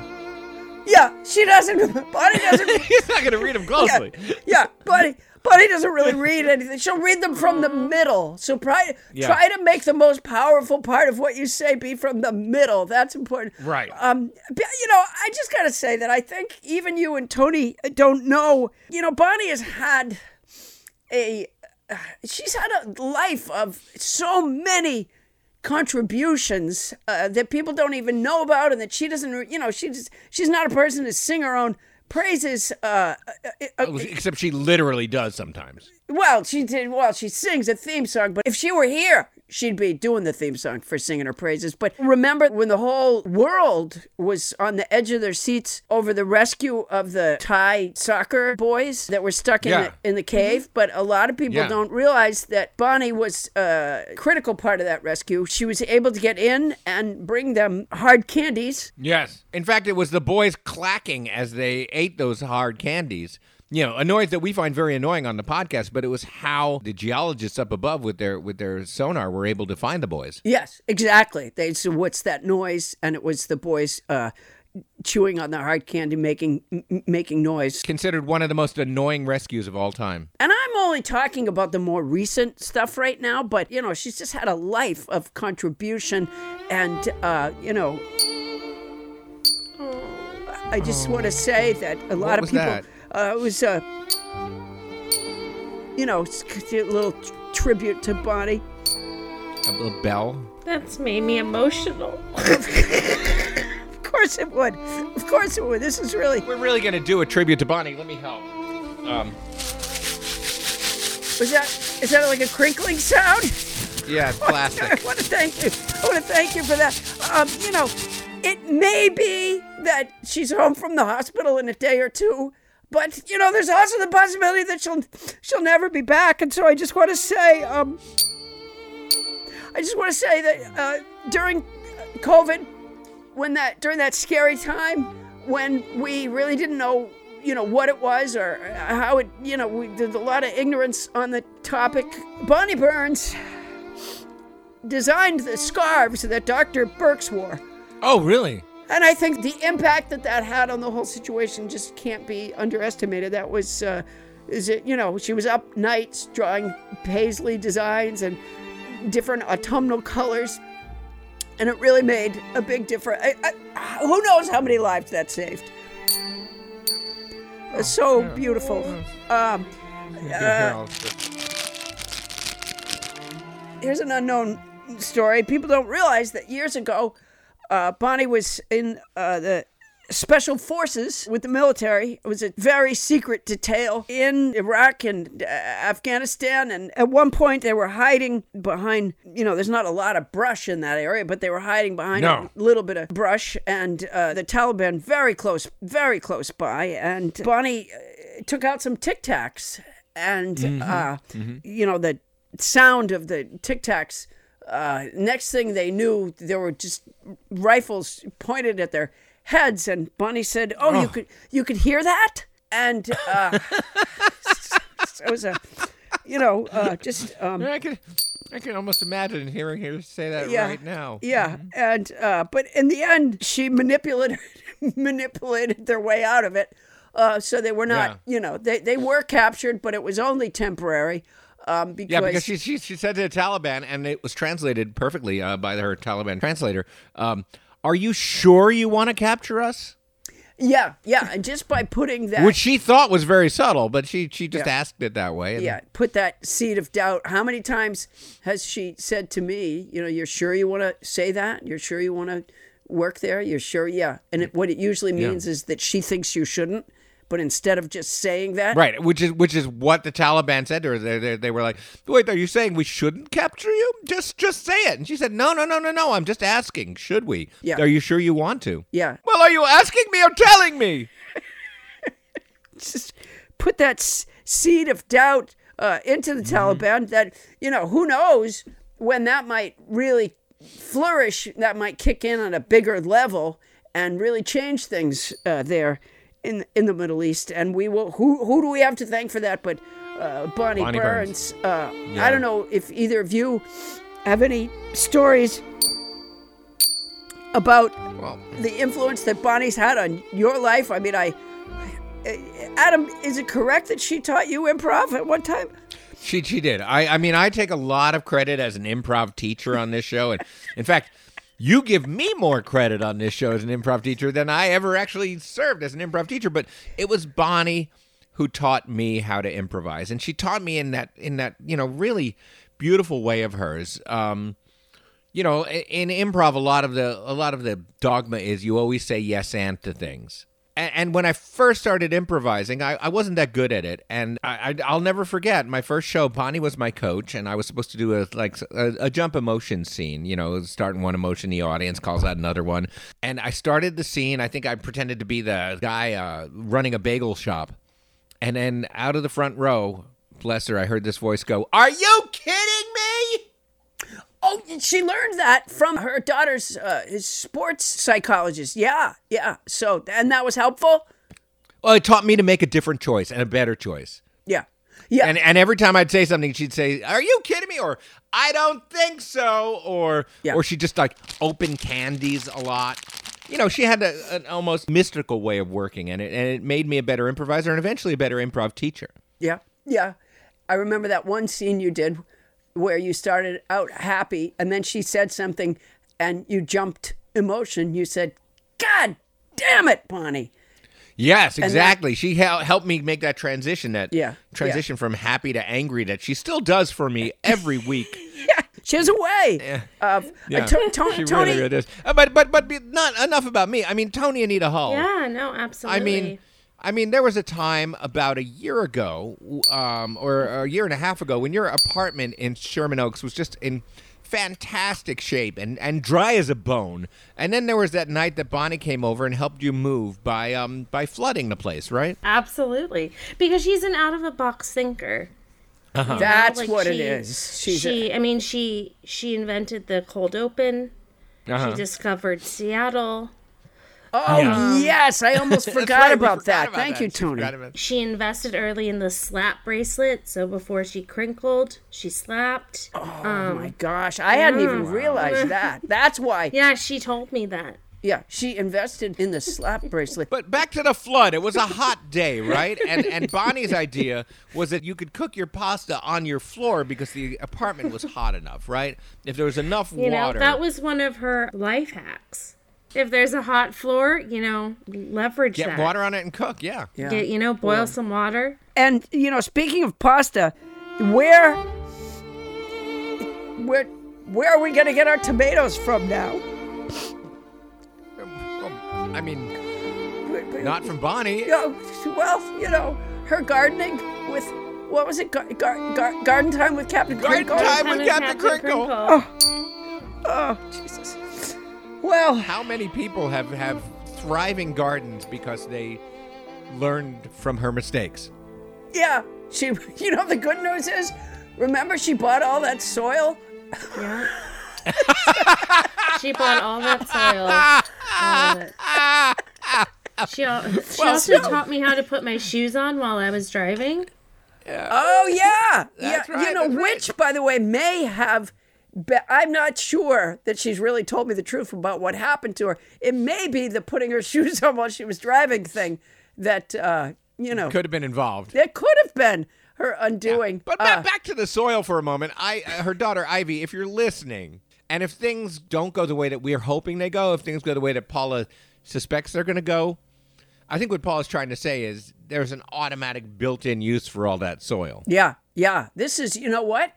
Yeah, she doesn't Bonnie doesn't She's not going to read them closely. yeah, Buddy, Buddy doesn't really read anything. She'll read them from the middle. So try Yeah. try to make the most powerful part of what you say be from the middle. That's important. Right. Um, you know, I just gotta say that I think even you and Toni don't know. You know, Bonnie has had a she's had a life of so many contributions uh, that people don't even know about and that she doesn't you know she's she's not a person to sing her own praises uh, uh, uh, Except she literally does sometimes. Well she did well she sings a theme song but if she were here she'd be doing the theme song for singing her praises but remember when the whole world was on the edge of their seats over the rescue of the thai soccer boys that were stuck in, Yeah. the, in the cave mm-hmm. but a lot of people Yeah. don't realize that bonnie was a critical part of that rescue she was able to get in and bring them hard candies Yes. In fact, it was the boys clacking as they ate those hard candies. You know, a noise that we find very annoying on the podcast, but it was how the geologists up above with their with their sonar were able to find the boys. Yes, exactly. They said, "What's that noise?" And it was the boys uh, chewing on the hard candy, making m- making noise. Considered one of the most annoying rescues of all time. And I'm only talking about the more recent stuff right now, but you know, she's just had a life of contribution, and uh, you know, I just want to say that a lot of people. that? Uh, it was a, you know, it's a little t- tribute to Bonnie. A little bell. That's made me emotional. Of course it would. Of course it would. This is really. We're really gonna do a tribute to Bonnie. Let me help. Um, Was that is that like a crinkling sound? yeah, it's plastic. I want to thank you. I want to thank you for that. Um, you know, it may be that she's home from the hospital in a day or two, but you know, there's also the possibility that she'll she'll never be back. And so I just want to say, um, I just want to say that uh, during COVID, when that during that scary time when we really didn't know you know what it was or how it you know we, there's a lot of ignorance on the topic bonnie burns designed the scarves that dr Birx wore Oh, really? And i think the impact that that had on the whole situation just can't be underestimated that was uh, is it you know she was up nights drawing paisley designs and different autumnal colors and it really made a big difference. I, I, who knows how many lives that saved? It's so beautiful. Um, uh, here's an unknown story. People don't realize that years ago, uh, Bonnie was in uh, the special forces with the military. It was a very secret detail in Iraq and uh, Afghanistan. And at one point, they were hiding behind, you know, there's not a lot of brush in that area, but they were hiding behind No. a little bit of brush. And uh, the Taliban very close, very close by. And Bonnie uh, took out some Tic Tacs and Mm-hmm. uh, you know the sound of the tic tacs. Uh, next thing they knew, there were just rifles pointed at their heads, and Bonnie said, "Oh, you could you could hear that?" And uh, it was a, you know, uh, just um, I can, I can almost imagine hearing her say that yeah, right now. Yeah, and uh, but in the end, she manipulated manipulated their way out of it. Uh, so they were not, you know, they, they were captured, but it was only temporary. Um, because, Yeah, because she, she she said to the Taliban, and it was translated perfectly uh, by her Taliban translator. Um, Are you sure you want to capture us? yeah, yeah, and just by putting that, Which she thought was very subtle, but she she just Yeah. asked it that way. and- yeah, put that seed of doubt. How many times has she said to me, you know, you're sure you want to say that? You're sure you want to work there? You're sure? Yeah. And it, what it usually means is that she thinks you shouldn't, but instead of just saying that, Right, which is which is what the Taliban said to her. They, they, they were like, "Wait, are you saying we shouldn't capture you? Just just say it." And she said, "No, no, no, no, no. I'm just asking. Should we? Yeah. Are you sure you want to? yeah, Well, are you asking me or telling me? just put that s- seed of doubt uh, into the Taliban that, you know, who knows when that might really flourish, that might kick in on a bigger level and really change things uh, there in in the Middle East. And we will, who, who do we have to thank for that but uh, Bonnie, Bonnie Burns? Burns. Uh, Yeah. I don't know if either of you have any stories about Well, the influence that Bonnie's had on your life. I mean, I. Adam, is it correct that she taught you improv at one time? She she did. I I mean I take a lot of credit as an improv teacher on this show, and in fact, you give me more credit on this show as an improv teacher than I ever actually served as an improv teacher. But it was Bonnie who taught me how to improvise, and she taught me in that in that you know really beautiful way of hers. Um, you know, in improv, a lot of the a lot of the dogma is you always say yes and to things. And, and when I first started improvising, I, I wasn't that good at it, and I, I, I'll never forget my first show. Bonnie was my coach, and I was supposed to do a like a, a jump emotion scene. You know, starting one emotion, the audience calls out another one, and I started the scene. I think I pretended to be the guy uh, running a bagel shop, and then out of the front row, bless her, I heard this voice go, "Are you kidding me?" Oh, she learned that from her daughter's uh, sports psychologist. Yeah, yeah. So, and that was helpful. Well, it taught me to make a different choice and a better choice. Yeah, yeah. And and every time I'd say something, she'd say, "Are you kidding me?" or "I don't think so," or Yeah. or she just like open candies a lot. You know, she had a, an almost mystical way of working, and it and it made me a better improviser and eventually a better improv teacher. Yeah, yeah. I remember that one scene you did where you started out happy and then she said something and you jumped emotion. You said, God damn it, Bonnie. Yes, that- exactly. she helped me make that transition. That Yeah, transition from happy to angry that she still does for me every week. Yeah, she has a way of Yeah, uh, to- to- she Toni. really is. Uh, but but but be- not enough about me. I mean, Toni Anita Hull. Yeah, no, absolutely. I mean, I mean, there was a time about a year ago, um, or a year and a half ago, when your apartment in Sherman Oaks was just in fantastic shape and, and dry as a bone. And then there was that night that Bonnie came over and helped you move by um by flooding the place, right? absolutely, because she's an out of the box thinker. Uh-huh. That's Like, what it she- is. She's she, I mean, she she invented the cold open. Uh-huh. She discovered Seattle. Oh Yeah. yes, I almost forgot right, about forgot that. about Thank that. you, Toni. forgot about- She invested early in the slap bracelet, so before she crinkled, she slapped. Oh um, my gosh, I hadn't even realized that. That's why. Yeah, she told me that. Yeah, she invested in the slap bracelet. But back to the flood. It was a hot day, right? And and Bonnie's idea was that you could cook your pasta on your floor because the apartment was hot enough, right? If there was enough You know, water. that was one of her life hacks. If there's a hot floor, you know, leverage Get that. water on it and cook, yeah. Yeah. Get, you know, boil some water. And you know, speaking of pasta, where where where are we gonna get our tomatoes from now? I mean, not from Bonnie. Oh, well, you know, her gardening with what was it? Gar- gar- gar- garden time with Captain Garden Crinkle. time with Kind of Captain Crinkle. Oh. oh, Jesus. Well, How many people have have thriving gardens because they learned from her mistakes? yeah, She, you know, the good news is, remember she bought all that soil. Yeah. she bought all that soil. All of. She, al- she also taught me how to put my shoes on while I was driving. Yeah. Oh yeah, That's yeah. right, you know, that's right. which, by the way, may have. Be- I'm not sure that she's really told me the truth about what happened to her. It may be the putting her shoes on while she was driving thing that uh, you know Could have been involved. It could have been her undoing. But ba- Uh, back to the soil for a moment. I, uh, her daughter Ivy, if you're listening, and if things don't go the way that we're hoping they go, if things go the way that Paula suspects they're going to go, I think what Paula's trying to say is there's an automatic built-in use for all that soil. Yeah, yeah. This is, you know what?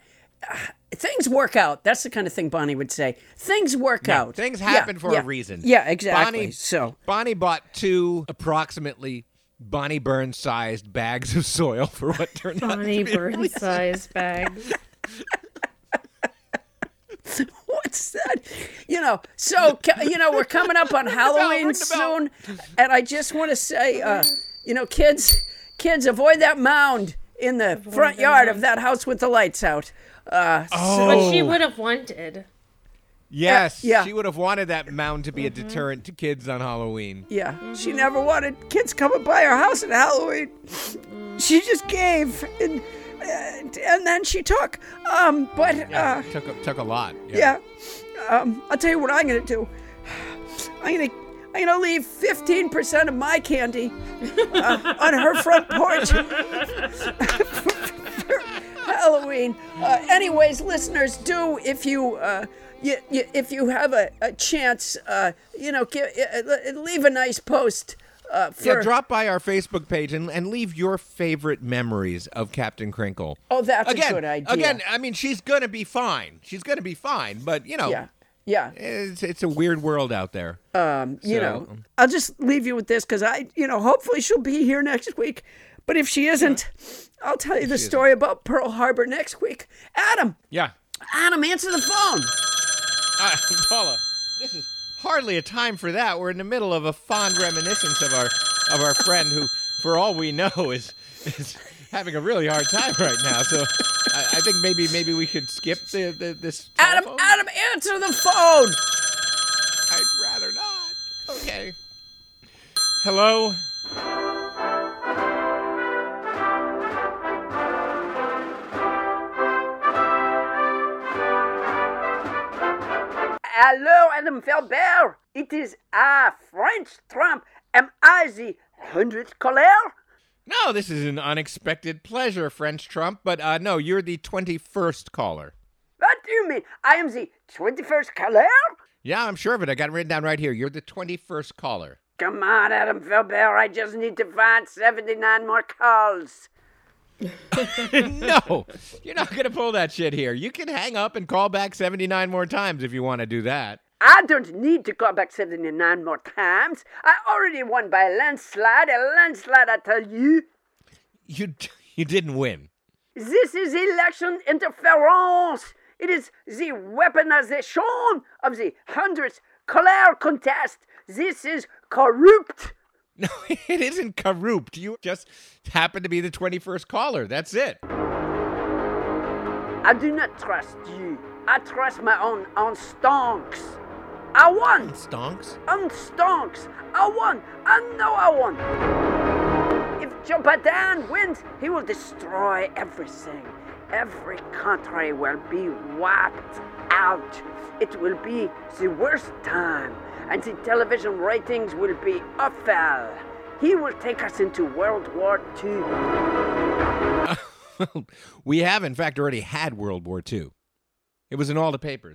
Things work out. That's the kind of thing Bonnie would say. Things work Yeah, out. Things Yeah, happen for yeah. a reason. Yeah, exactly. Bonnie, so, Bonnie bought two approximately Bonnie Burns sized bags of soil for what turned out Bonnie to be a Burns really size bags. what's that? You know, so, you know, we're coming up on Halloween ring the bell. soon. And I just want to say, uh, you know, kids, kids, avoid that mound in the front yard mound. of that house with the lights out. Uh, What she would have wanted. Yes, Yeah. she would have wanted that mound to be a deterrent to kids on Halloween. Yeah, she never wanted kids coming by her house at Halloween. She just gave, and and, and then she took. Um, but uh, took a, took a lot. yeah, um, I'll tell you what I'm gonna do. I'm gonna. I'm gonna leave 15% of my candy uh, on her front porch for Halloween. Uh, anyways, listeners, do if you uh, you, you, if you have a, a chance, uh, you know, give, uh, leave a nice post. Uh, for, Yeah, drop by our Facebook page and, and leave your favorite memories of Captain Crinkle. Oh, that's again, a good idea. Again, I mean, she's gonna be fine. She's gonna be fine, but you know, yeah, yeah. it's it's a weird world out there. Um, you So- know, I'll just leave you with this because I, you know, hopefully she'll be here next week. But if she isn't, I'll tell you the story about Pearl Harbor next week. Adam, yeah, Adam, answer the phone. uh, Paula, this is hardly a time for that. We're in the middle of a fond reminiscence of our of our friend who, for all we know, is is having a really hard time right now. So I, I think maybe maybe we should skip the, the this. Adam. Adam, answer the phone. I'd rather not. Okay. Hello. Hello, Adam Felbert. It is a French Trump. Am I the hundredth caller? No, this is an unexpected pleasure, French Trump. But uh, no, you're the twenty-first caller. What do you mean? I am the twenty-first caller? Yeah, I'm sure of it. I got it written down right here. You're the twenty-first caller. Come on, Adam Felbert. I just need to find seventy-nine more calls. no, you're not gonna pull that shit here. You can hang up and call back seventy-nine more times if you want to do that. I don't need to call back 79 more times. I already won by a landslide, a landslide, I tell you. You you didn't win. This is election interference. It is the weaponization of the hundredth color contest. This is corrupt. No, it isn't corrupt. You just happen to be the twenty-first caller. That's it. I do not trust you. I trust my own own stonks. I won. Stonks. On stonks. I won. I know I won. If Joe Biden wins, he will destroy everything. Every country will be wiped out. It will be the worst time, and the television ratings will be awful. He will take us into World War II. we have, in fact, already had World War II. It was in all the papers.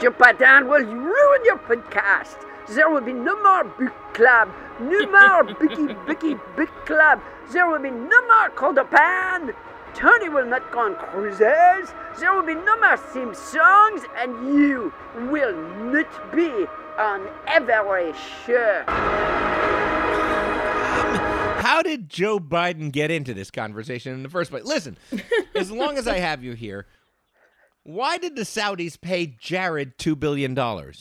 Joe Biden will ruin your podcast. There will be no more book club, no more Bicky Bicky Book Club. There will be no more Cold Pan. Toni will not go on cruises. There will be no more theme songs, and you will not be on every show. Um, how did Joe Biden get into this conversation in the first place? Listen, as long as I have you here, why did the Saudis pay Jared $2 billion?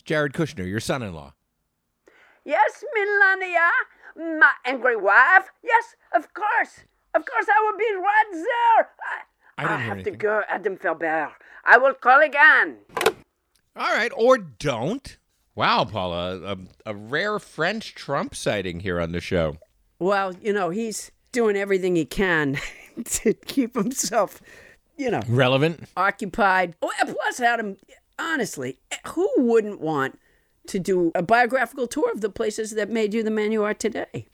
Jared Kushner, your son in law. Yes, Melania, my angry wife. Yes, of course. Of course, I will be right there. I, I hear have to go, Adam Felbert. I will call again. All right, or don't. Wow, Paula, a, a rare French Trump sighting here on the show. Well, you know, he's doing everything he can to keep himself, you know, Relevant? occupied. Oh, plus, Adam, honestly, who wouldn't want to do a biographical tour of the places that made you the man you are today?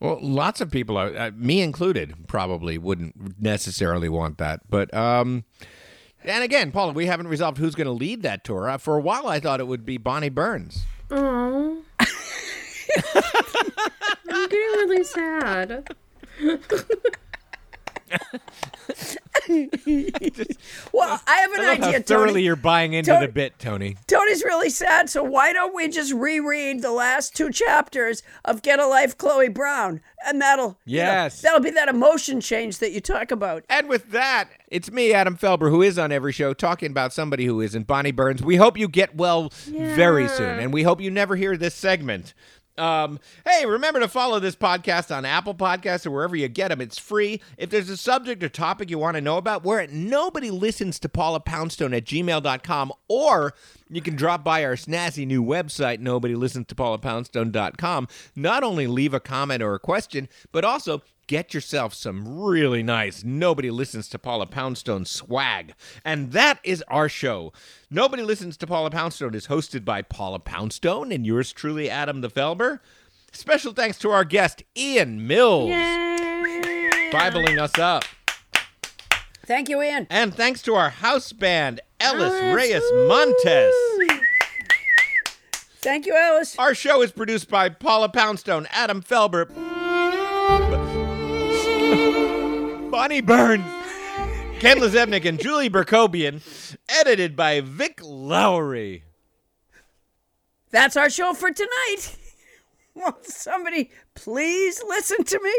Well, lots of people, uh, me included, probably wouldn't necessarily want that. But, um, and again, Paula, we haven't resolved who's going to lead that tour. Uh, for a while, I thought it would be Bonnie Burns. Oh. I'm getting really sad. Well, I have an I idea, thoroughly Toni. you're buying into Toni- the bit, Toni. Toni's really sad, so why don't we just reread the last two chapters of Get a Life, Chloe Brown, and that'll you know, Yes. that'll be that emotion change that you talk about. And with that, it's me, Adam Felber, who is on every show talking about somebody who isn't Bonnie Burns. We hope you get well very soon, and we hope you never hear this segment. Um, hey, remember to follow this podcast on Apple Podcasts or wherever you get them. It's free. If there's a subject or topic you want to know about, we're at nobody listens to Paula Poundstone at gmail.com, or you can drop by our snazzy new website, nobody listens to paulapoundstone.com. Not only leave a comment or a question, but also get yourself some really nice Nobody Listens to Paula Poundstone swag. And that is our show. Nobody Listens to Paula Poundstone is hosted by Paula Poundstone and yours truly, Adam the Felber. Special thanks to our guest, Ian Mills, Yay. Bibling us up. Thank you, Ian. And thanks to our house band, Ellis Reyes Montes. Thank you, Ellis. Our show is produced by Paula Poundstone, Adam Felber, Bonnie Burns, Ken LaZebnik, and Julie Berkobian. Edited by Vic Lowry. That's our show for tonight. Will somebody please listen to me?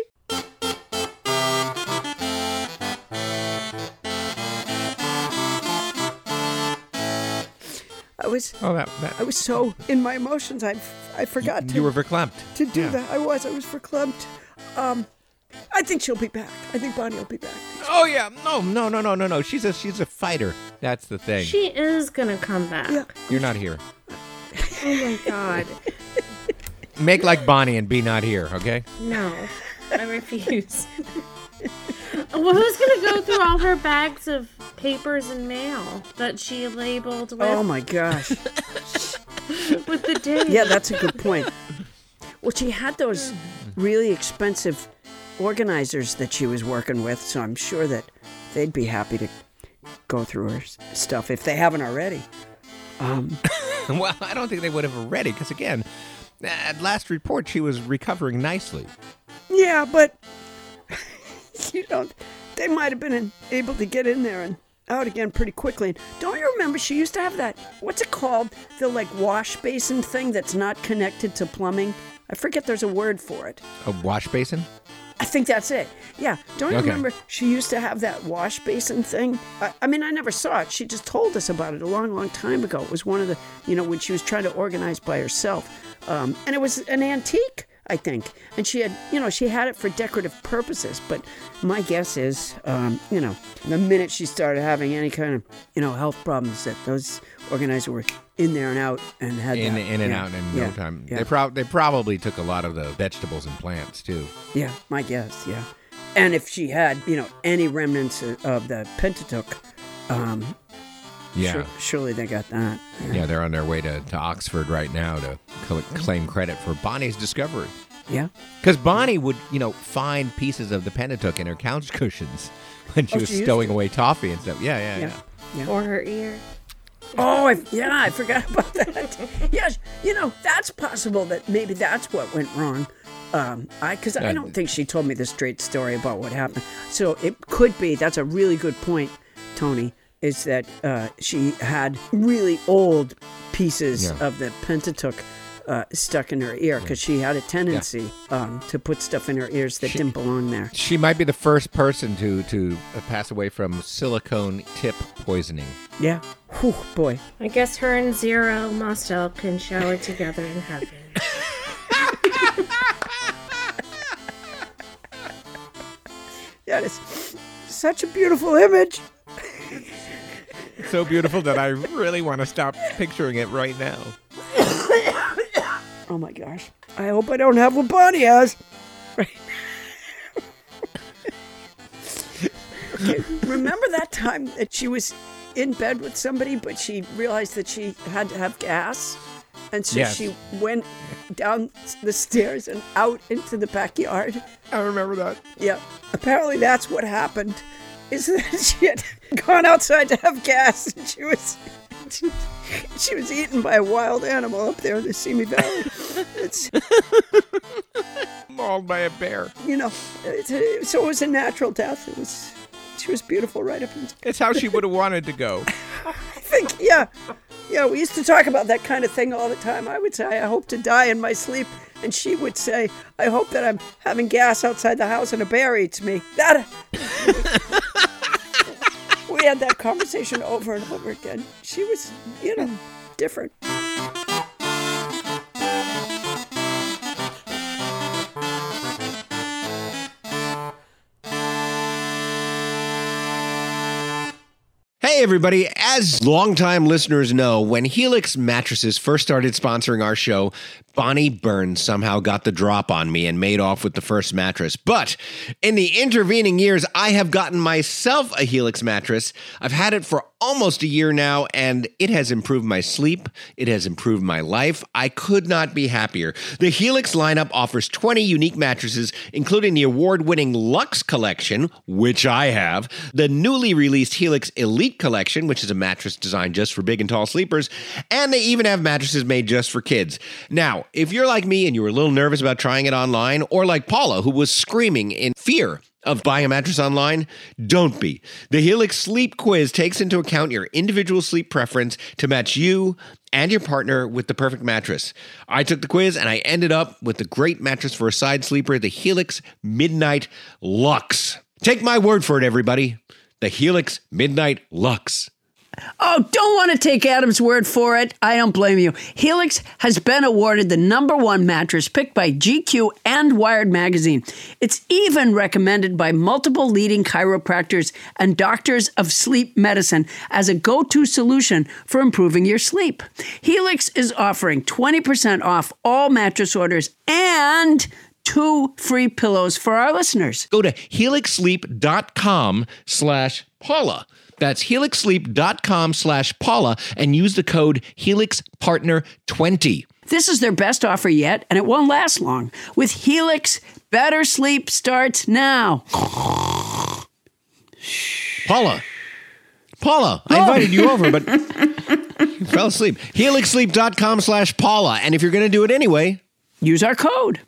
Was Oh, that, that I was so in my emotions I I forgot to you were verklempt. to do yeah. that. I was I was verklempt. Um I think she'll be back. I think Bonnie will be back. Oh yeah, no, no, no, no, no, no. She's a she's a fighter. That's the thing. She is gonna come back. Yeah. You're not here. Oh my god. Make like Bonnie and be not here, okay? No. I refuse. well, who's gonna go through all her bags of papers and mail that she labeled with, Oh my gosh. with the date? Yeah, that's a good point. Well, she had those really expensive organizers that she was working with, so I'm sure that they'd be happy to go through her stuff if they haven't already. Um, well, I don't think they would have already, because again, at last report, she was recovering nicely. yeah, but you know, they might have been in, able to get in there and out again pretty quickly. Don't you remember she used to have that? What's it called? The like wash basin thing that's not connected to plumbing. I forget there's a word for it. A wash basin? I think that's it. Yeah. Don't you Okay. remember she used to have that wash basin thing? I, I mean, I never saw it. She just told us about it a long, long time ago. It was one of the, you know, when she was trying to organize by herself. Um, and it was an antique, I think. And she had, you know, she had it for decorative purposes. But my guess is, um, you know, the minute she started having any kind of, you know, health problems, that those organizers were in there and out and had In, that. in and Yeah. out in yeah. no time. Yeah. They, they probably took a lot of the vegetables and plants, too. Yeah, my guess, yeah. And if she had, you know, any remnants of- of the Pentateuch, um, Yeah. sure- surely they got that. Yeah, they're on their way to, to Oxford right now to cl- claim credit for Bonnie's discovery. Yeah. Because Bonnie would, you know, find pieces of the Pentateuch in her couch cushions when she Oh, was she stowing to. away toffee and stuff. Yeah, yeah, yeah. Yeah. Or her ear. Oh, I, yeah, I forgot about that. yes, you know, that's possible that maybe that's what went wrong. Um, I because I don't think she told me the straight story about what happened. So it could be. That's a really good point, Toni. Is that uh, she had really old pieces Yeah. of the Pentateuch uh, stuck in her ear because she had a tendency um, to put stuff in her ears that didn't belong there. She might be the first person to to uh, pass away from silicone tip poisoning. Yeah. Whew, boy. I guess her and Zero Mostel can shower together in heaven. That is such a beautiful image. So beautiful that I really want to stop picturing it right now. Oh my gosh. I hope I don't have what Bonnie has. okay, remember that time that she was in bed with somebody, but she realized that she had to have gas? And so Yes. she went down the stairs and out into the backyard. I remember that. Yeah. Apparently that's what happened. Is that she had gone outside to have gas and she was she was eaten by a wild animal up there in the Simi Valley. It's Mauled by a bear. you know, so it was a natural death. It was she was beautiful right up until It's how she would have wanted to go. I think yeah. Yeah, we used to talk about that kind of thing all the time. I would say I hope to die in my sleep and she would say, I hope that I'm having gas outside the house and a bear eats me. That we had that conversation over and over again. She was, you know, different. Hey, everybody. As longtime listeners know, when Helix Mattresses first started sponsoring our show, Bonnie Burns somehow got the drop on me and made off with the first mattress. But in the intervening years, I have gotten myself a Helix mattress. I've had it for almost a year now, and it has improved my sleep. It has improved my life. I could not be happier. The Helix lineup offers 20 unique mattresses, including the award winning Luxe Collection, which I have, the newly released Helix Elite Collection, which is a mattress designed just for big and tall sleepers, and they even have mattresses made just for kids. Now, if you're like me and you were a little nervous about trying it online, or like Paula, who was screaming in fear of buying a mattress online? Don't be. The Helix Sleep Quiz takes into account your individual sleep preference to match you and your partner with the perfect mattress. I took the quiz and I ended up with the great mattress for a side sleeper, the Helix Midnight Luxe. Take my word for it, everybody. The Helix Midnight Luxe. Oh, don't want to take Adam's word for it. I don't blame you. Helix has been awarded the number one mattress picked by GQ and Wired Magazine. It's even recommended by multiple leading chiropractors and doctors of sleep medicine as a go to solution for improving your sleep. Helix is offering 20% off all mattress orders and two free pillows for our listeners. Go to helixsleep.com slash Paula. That's helixsleep.com slash Paula and use the code HelixPartner20. This is their best offer yet, and it won't last long. With Helix, better sleep starts now. Paula. Paula, I oh. invited you over, but you fell asleep. Helixsleep.com slash Paula. And if you're going to do it anyway, Use our code.